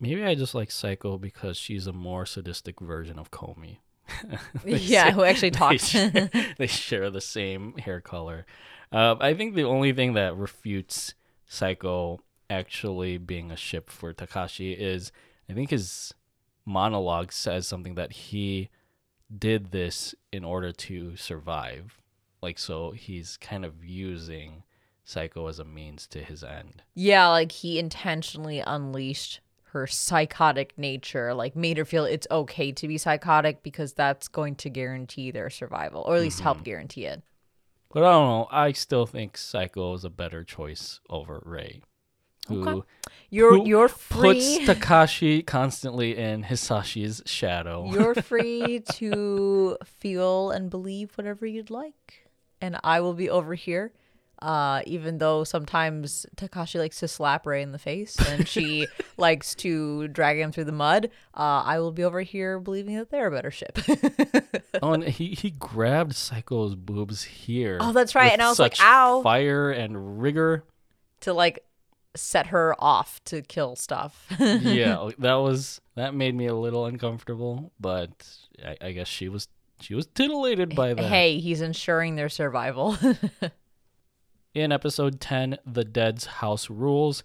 Maybe I just like Saeko because she's a more sadistic version of Comey. [LAUGHS] Yeah, say- who actually [LAUGHS] they talks. share, [LAUGHS] they share the same hair color. Uh, I think the only thing that refutes Saeko actually being a ship for Takashi is I think his monologue says something that he did this in order to survive. Like, so he's kind of using Saeko as a means to his end. Yeah, like he intentionally unleashed her psychotic nature, like made her feel it's okay to be psychotic because that's going to guarantee their survival, or at least help mm-hmm. guarantee it. But I don't know. I still think Saeko is a better choice over Rei. Who Okay. You're who you're free. puts. Takashi constantly in Hisashi's shadow. You're [LAUGHS] free to feel and believe whatever you'd like. And I will be over here. Uh, even though sometimes Takashi likes to slap Rei in the face and she [LAUGHS] likes to drag him through the mud, uh, I will be over here believing that they're a better ship. [LAUGHS] oh, and he, he grabbed Saeko's boobs here. Oh, that's right. And I was like, ow. Fire and rigor. to like set her off to kill stuff. yeah, [LAUGHS] that was that made me a little uncomfortable, but I, I guess she was she was titillated by that. hey, he's ensuring their survival. [LAUGHS] In episode 10, The Dead's House Rules,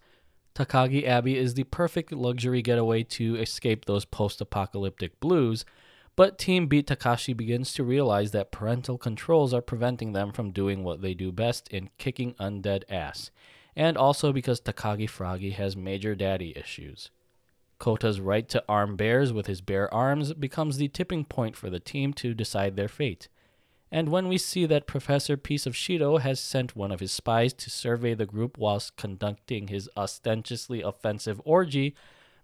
Takagi Abbey is the perfect luxury getaway to escape those post apocalyptic blues, but Team Beat Takashi begins to realize that parental controls are preventing them from doing what they do best in kicking undead ass, and also because Takagi Froggy has major daddy issues. Kota's right to arm bears with his bare arms becomes the tipping point for the team to decide their fate. And when we see that Professor Piece of Shido has sent one of his spies to survey the group whilst conducting his ostentatiously offensive orgy,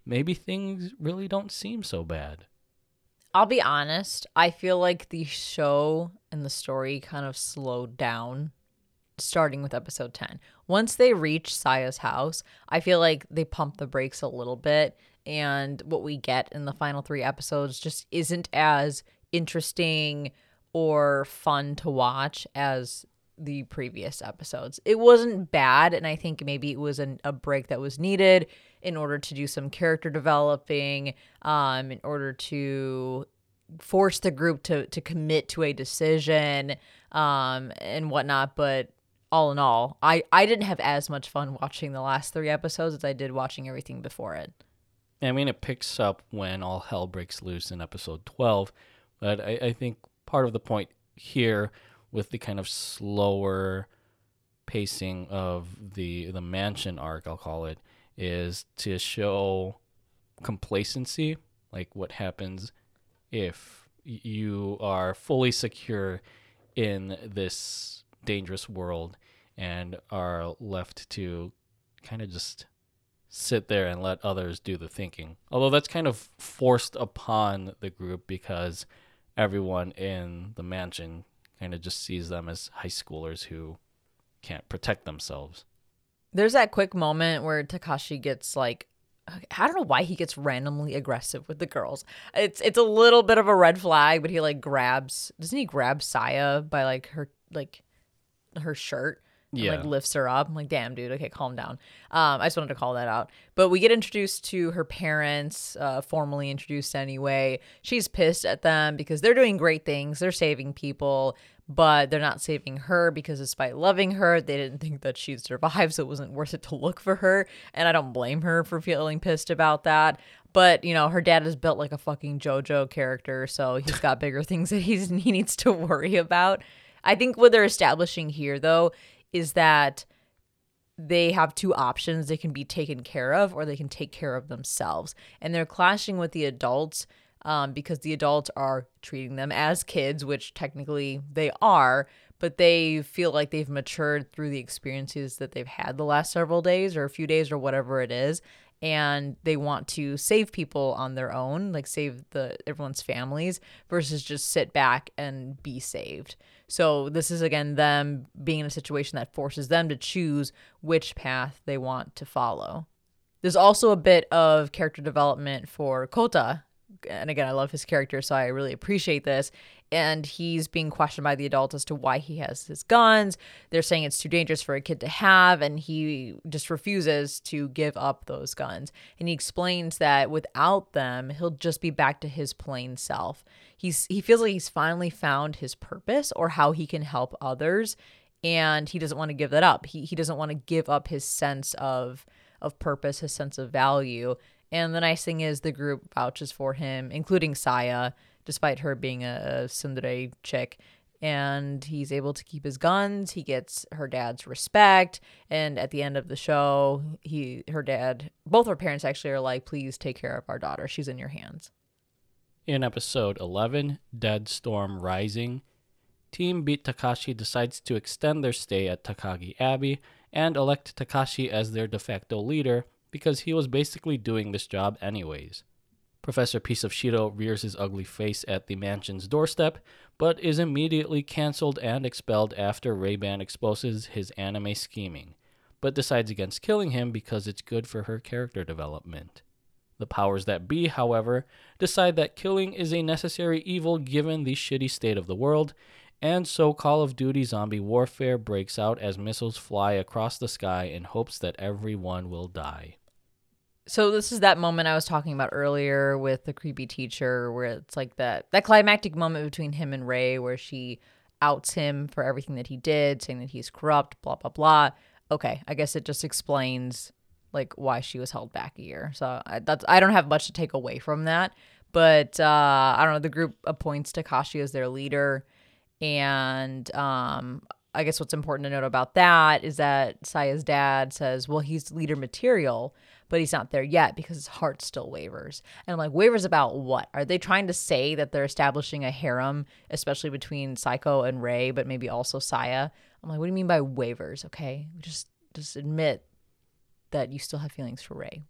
maybe things really don't seem so bad. I'll be honest, I feel like the show and the story kind of slowed down starting with episode 10. Once they reach Saya's house, I feel like they pumped the brakes a little bit and what we get in the final 3 episodes just isn't as interesting or fun to watch as the previous episodes. It wasn't bad, and I think maybe it was an, a break that was needed in order to do some character developing, um, in order to force the group to to commit to a decision, um, and whatnot. But all in all, I I didn't have as much fun watching the last three episodes as I did watching everything before it. I mean, it picks up when all hell breaks loose in episode 12, but I, I think part of the point here with the kind of slower pacing of the the mansion arc, I'll call it, is to show complacency, like what happens if you are fully secure in this dangerous world and are left to kind of just sit there and let others do the thinking. Although that's kind of forced upon the group because everyone in the mansion kind of just sees them as high schoolers who can't protect themselves. There's that quick moment where Takashi gets like I don't know why he gets randomly aggressive with the girls. It's it's a little bit of a red flag, but he like grabs doesn't he grab Saya by like her like her shirt and like lifts her up. I'm like, damn dude, okay, calm down. Um, I just wanted to call that out. But we get introduced to her parents, uh, formally introduced anyway. She's pissed at them because they're doing great things. They're saving people, but they're not saving her because despite loving her, they didn't think that she'd survive, so it wasn't worth it to look for her. And I don't blame her for feeling pissed about that. But you know, her dad is built like a fucking JoJo character, so he's got [LAUGHS] bigger things that he's he needs to worry about. I think what they're establishing here, though, is that they have two options they can be taken care of or they can take care of themselves. And they're clashing with the adults um, because the adults are treating them as kids which technically they are but they feel like they've matured through the experiences that they've had the last several days or a few days or whatever it is. And they want to save people on their own like save the everyone's families versus just sit back and be saved so this is again them being in a situation that forces them to choose which path they want to follow. There's also a bit of character development for kota. And again i love his character so i really appreciate this and he's being questioned by the adults as to why he has his guns. They're saying it's too dangerous for a kid to have, and he just refuses to give up those guns. And he explains that without them, he'll just be back to his plain self. He's he feels like he's finally found his purpose or how he can help others, and he doesn't want to give that up. He he doesn't want to give up his sense of of purpose, his sense of value, And the nice thing is the group vouches for him, including Saya, despite her being a, a chick. And he's able to keep his guns. He gets her dad's respect. And at the end of the show, he, her dad, both her parents actually are like, "Please take care of our daughter. She's in your hands." In episode 11, Dead Storm Rising, Team Beat Takashi decides to extend their stay at Takagi Abbey and elect Takashi as their de facto leader because he was basically doing this job anyways. Professor Piece of Shido rears his ugly face at the mansion's doorstep, but is immediately cancelled and expelled after Ray-Ban exposes his anime scheming, but decides against killing him because it's good for her character development. The powers that be, however, decide that killing is a necessary evil given the shitty state of the world, and so Call of Duty Zombie Warfare breaks out as missiles fly across the sky in hopes that everyone will die. So this is that moment I was talking about earlier with the creepy teacher where it's like that that climactic moment between him and Rei where she outs him for everything that he did, saying that he's corrupt, blah blah blah. Okay, I guess it just explains like why she was held back a year. So I, that's I don't have much to take away from that, but uh, I don't know. The group appoints Takashi as their leader, and um, I guess what's important to note about that is that Saya's dad says, "Well, he's leader material." But he's not there yet because his heart still wavers. And I'm like, wavers about what? Are they trying to say that they're establishing a harem, especially between Saeko and Rei, but maybe also Saya? I'm like, what do you mean by wavers? Okay, just just admit that you still have feelings for Rei.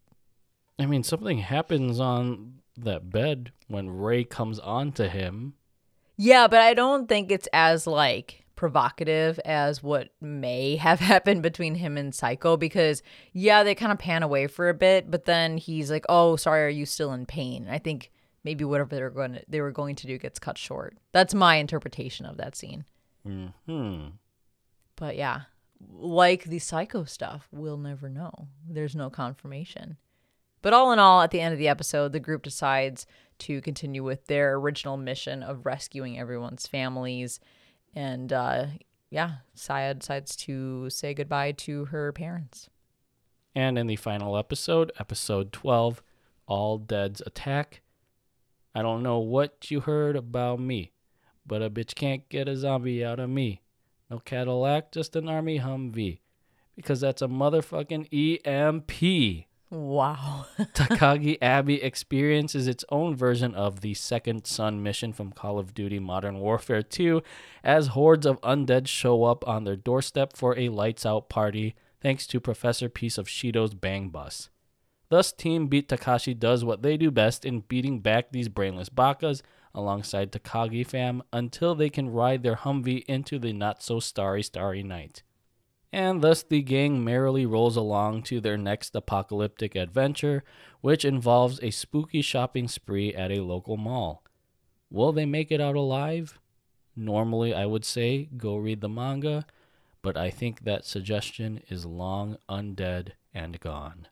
I mean, something happens on that bed when Rei comes on to him. Yeah, but I don't think it's as like provocative as what may [LAUGHS] have happened between him and Saeko because yeah, they kind of pan away for a bit, but then he's like, "Oh, sorry, are you still in pain?" I think maybe whatever they're going to, they were going to do gets cut short. That's my interpretation of that scene. Hmm. But yeah, like the Saeko stuff, we'll never know. There's no confirmation. But all in all, at the end of the episode, the group decides to continue with their original mission of rescuing everyone's families. And uh, yeah, Saya decides to say goodbye to her parents. And in the final episode, episode 12, All Dead's Attack, I don't know what you heard about me, but a bitch can't get a zombie out of me. No Cadillac, just an Army Humvee. Because that's a motherfucking EMP. Wow. [LAUGHS] Takagi Abbey experiences its own version of the Second Sun mission from Call of Duty Modern Warfare 2 as hordes of undead show up on their doorstep for a lights out party thanks to Professor Piece of Shido's bang bus. Thus, Team Beat Takashi does what they do best in beating back these brainless bakas alongside Takagi fam until they can ride their Humvee into the not so starry, starry night. And thus the gang merrily rolls along to their next apocalyptic adventure, which involves a spooky shopping spree at a local mall. Will they make it out alive? Normally, I would say go read the manga, but I think that suggestion is long undead and gone.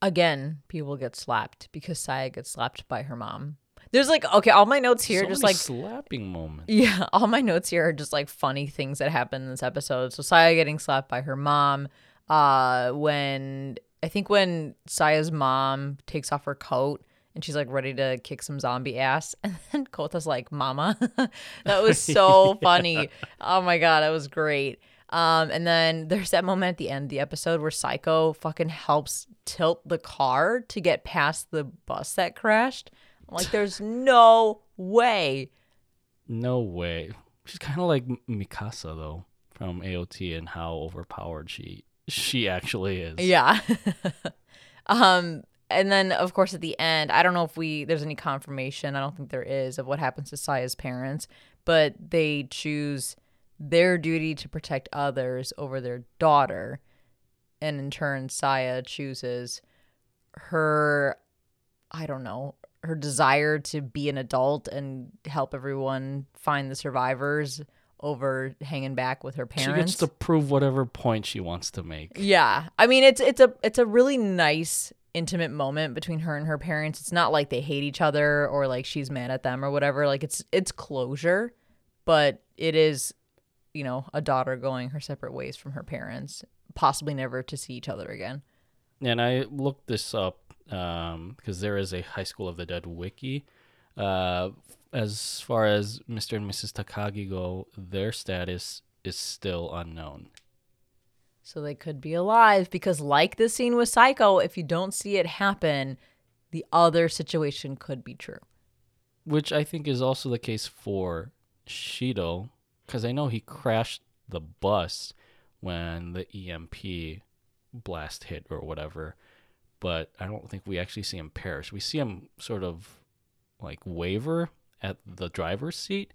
Again, people get slapped because Saya gets slapped by her mom. There's like okay, all my notes here so just like slapping moments. yeah, [LAUGHS] all my notes here are just like funny things that happen in this episode. So Saya getting slapped by her mom. Uh, when I think when Saya's mom takes off her coat and she's like ready to kick some zombie ass, [LAUGHS] and then Kota's like, "Mama," [LAUGHS] that was so funny. Oh my god, that was great. Um, and then there's that moment at the end of the episode where Saeko fucking helps tilt the car to get past the bus that crashed. Like, there's no way. No way. She's kind of like Mikasa though from AOT and how overpowered she she actually is. Yeah. [LAUGHS] um, and then of course at the end, I don't know if we there's any confirmation. I don't think there is of what happens to Saya's parents, but they choose their duty to protect others over their daughter, and in turn, Saya chooses her. I don't know her desire to be an adult and help everyone find the survivors over hanging back with her parents. She gets to prove whatever point she wants to make. Yeah. I mean it's it's a it's a really nice intimate moment between her and her parents. It's not like they hate each other or like she's mad at them or whatever. Like it's it's closure, but it is you know, a daughter going her separate ways from her parents, possibly never to see each other again. And I looked this up. Um, because there is a High School of the Dead wiki. Uh, as far as Mr. and Mrs. Takagi go, their status is still unknown. So they could be alive because, like the scene with Saeko, if you don't see it happen, the other situation could be true. Which I think is also the case for Shido, because I know he crashed the bus when the EMP blast hit or whatever, but I don't think we actually see him perish. We see him sort of like waver at the driver's seat,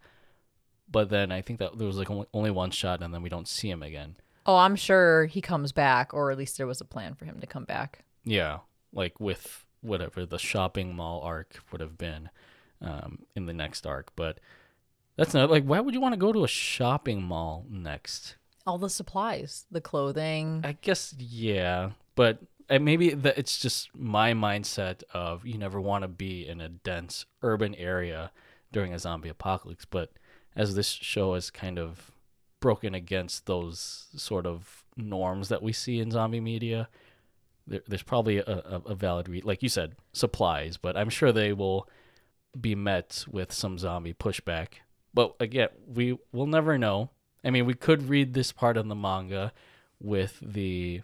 but then I think that there was like only, only one shot and then we don't see him again. Oh, I'm sure he comes back, or at least there was a plan for him to come back. Yeah, like with whatever the shopping mall arc would have been um, in the next arc, but that's not like why would you want to go to a shopping mall next? All the supplies, the clothing. I guess yeah, but uh, maybe that it's just my mindset of you never want to be in a dense urban area during a zombie apocalypse. But as this show is kind of broken against those sort of norms that we see in zombie media, there, there's probably a, a, a valid re- like you said supplies, but I'm sure they will be met with some zombie pushback. But again, we will never know. I mean, we could read this part of the manga with the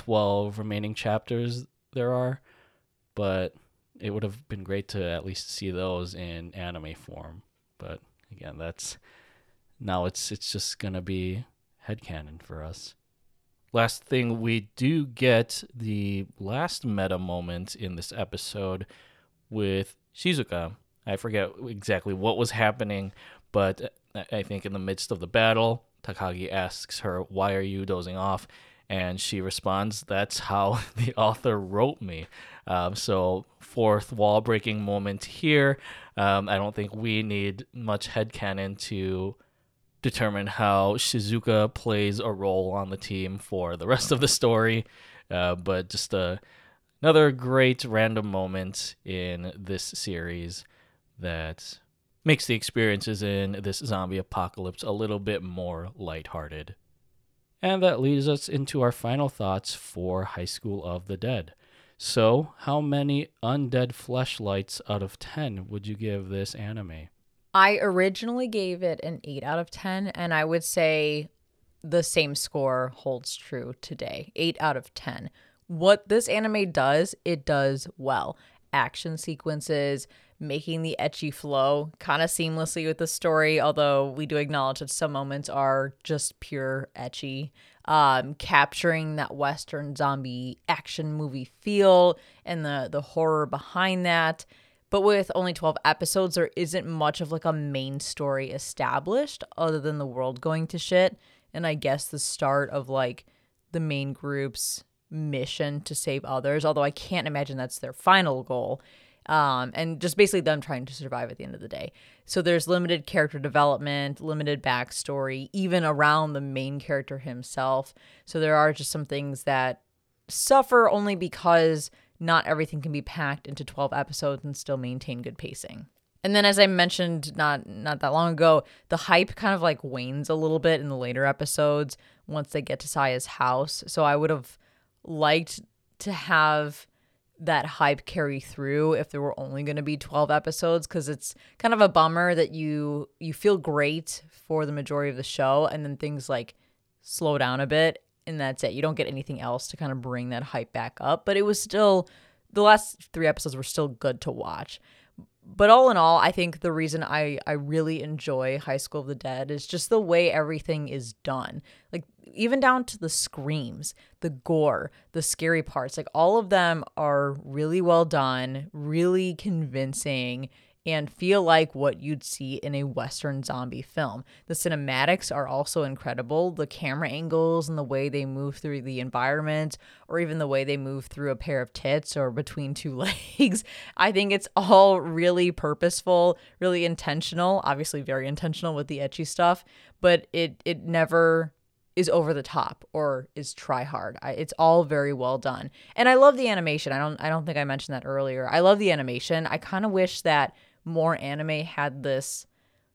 12 remaining chapters there are, but it would have been great to at least see those in anime form. But again, that's now it's it's just going to be headcanon for us. Last thing, we do get the last meta moment in this episode with Shizuka. I forget exactly what was happening, but I think in the midst of the battle, Takagi asks her, Why are you dozing off? And she responds, That's how [LAUGHS] the author wrote me. Um, so, fourth wall breaking moment here. Um, I don't think we need much headcanon to determine how Shizuka plays a role on the team for the rest of the story. Uh, but just a, another great random moment in this series that makes the experiences in this zombie apocalypse a little bit more lighthearted. And that leads us into our final thoughts for High School of the Dead. So, how many undead fleshlights out of 10 would you give this anime? I originally gave it an 8 out of 10, and I would say the same score holds true today 8 out of 10. What this anime does, it does well. Action sequences, making the ecchi flow kind of seamlessly with the story, although we do acknowledge that some moments are just pure ecchi. Um, capturing that Western zombie action movie feel and the the horror behind that. But with only 12 episodes, there isn't much of like a main story established other than the world going to shit. And I guess the start of like the main group's mission to save others, although I can't imagine that's their final goal um, and just basically them trying to survive at the end of the day. So there's limited character development, limited backstory, even around the main character himself. So there are just some things that suffer only because not everything can be packed into 12 episodes and still maintain good pacing. And then as I mentioned not not that long ago, the hype kind of like wanes a little bit in the later episodes once they get to Saya's house. So I would have liked to have that hype carry through if there were only going to be 12 episodes because it's kind of a bummer that you you feel great for the majority of the show and then things like slow down a bit and that's it. You don't get anything else to kind of bring that hype back up but it was still the last three episodes were still good to watch. But all in all i think the reason i i really enjoy high school of the dead is just the way everything is done. Like even down to the screams, the gore, the scary parts, like all of them are really well done, really convincing, and feel like what you'd see in a Western zombie film. The cinematics are also incredible. The camera angles and the way they move through the environment, or even the way they move through a pair of tits or between two [LAUGHS] legs. I think it's all really purposeful, really intentional, obviously very intentional with the ecchi stuff, but it it never is over the top or is try hard. I, it's all very well done. And I love the animation. I don't I don't think I mentioned that earlier. I love the animation. I kind of wish that more anime had this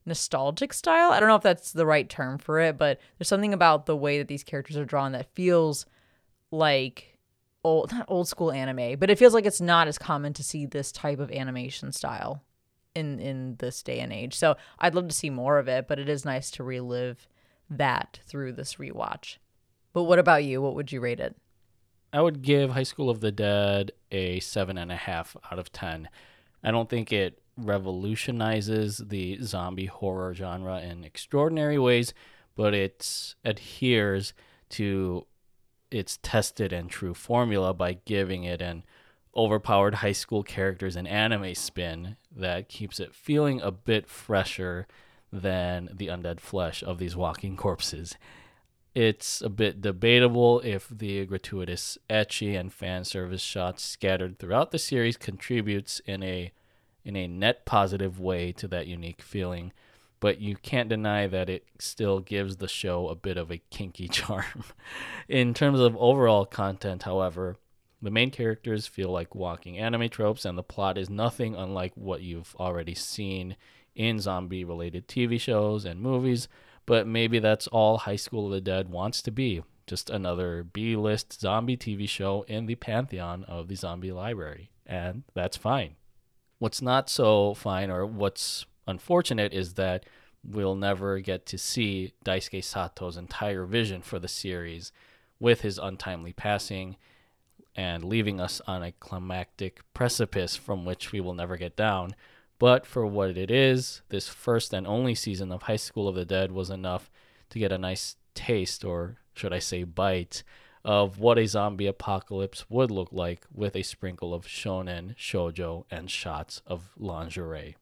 nostalgic style. I don't know if that's the right term for it, but there's something about the way that these characters are drawn that feels like old not old school anime, but it feels like it's not as common to see this type of animation style in in this day and age. So I'd love to see more of it, but it is nice to relive that through this rewatch. But what about you? What would you rate it? I would give High School of the Dead a seven and a half out of ten. I don't think it revolutionizes the zombie horror genre in extraordinary ways, but it adheres to its tested and true formula by giving it an overpowered high school characters and anime spin that keeps it feeling a bit fresher than the undead flesh of these walking corpses. It's a bit debatable if the gratuitous ecchi and fan service shots scattered throughout the series contributes in a in a net positive way to that unique feeling, but you can't deny that it still gives the show a bit of a kinky [LAUGHS] charm. in terms of overall content, however, the main characters feel like walking anime tropes, and the plot is nothing unlike what you've already seen in zombie related TV shows and movies but maybe that's all High School of the Dead wants to be just another B list zombie TV show in the pantheon of the zombie library. And that's fine. What's not so fine, or what's unfortunate, is that we'll never get to see Daisuke Sato's entire vision for the series with his untimely passing and leaving us on a climactic precipice from which we will never get down. But for what it is, this first and only season of High School of the Dead was enough to get a nice taste, or should I say, bite, of what a zombie apocalypse would look like with a sprinkle of shonen, shojo, and shots of lingerie.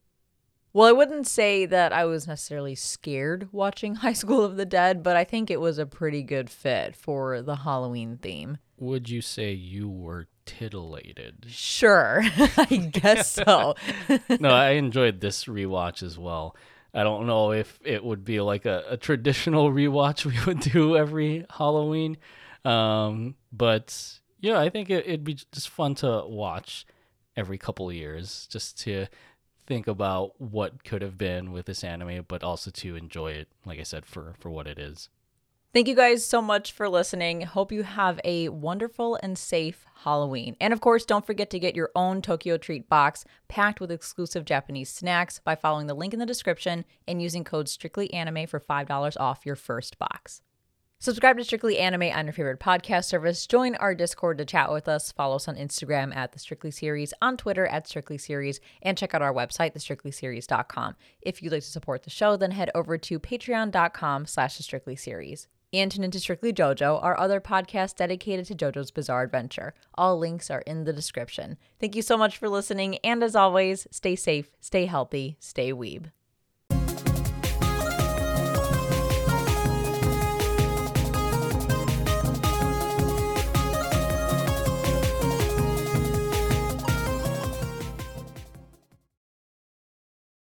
Well, I wouldn't say that I was necessarily scared watching [LAUGHS] High School of the Dead, but I think it was a pretty good fit for the Halloween theme. Would you say you were titillated. Sure, [LAUGHS] I guess [LAUGHS] so. no, I enjoyed this rewatch as well. I don't know if it would be like a, a traditional rewatch we would do every Halloween, um, but yeah, I think it, it'd be just fun to watch every couple years, just to think about what could have been with this anime, but also to enjoy it, like I said, for for what it is. Thank you guys so much for listening. Hope you have a wonderful and safe Halloween. And of course, don't forget to get your own Tokyo Treat box packed with exclusive Japanese snacks by following the link in the description and using code STRICTLYANIME for $5 off your first box. Subscribe to Strictly Anime on your favorite podcast service. Join our Discord to chat with us. Follow us on Instagram at The Strictly Series, on Twitter at Strictly Series, and check out our website, thestrictlyseries.com. If you'd like to support the show, then head over to patreon.com slash The Strictly Series and tune into Strictly JoJo, our other podcast dedicated to JoJo's Bizarre Adventure. All links are in the description. Thank you so much for listening, and as always, stay safe, stay healthy, stay weeb.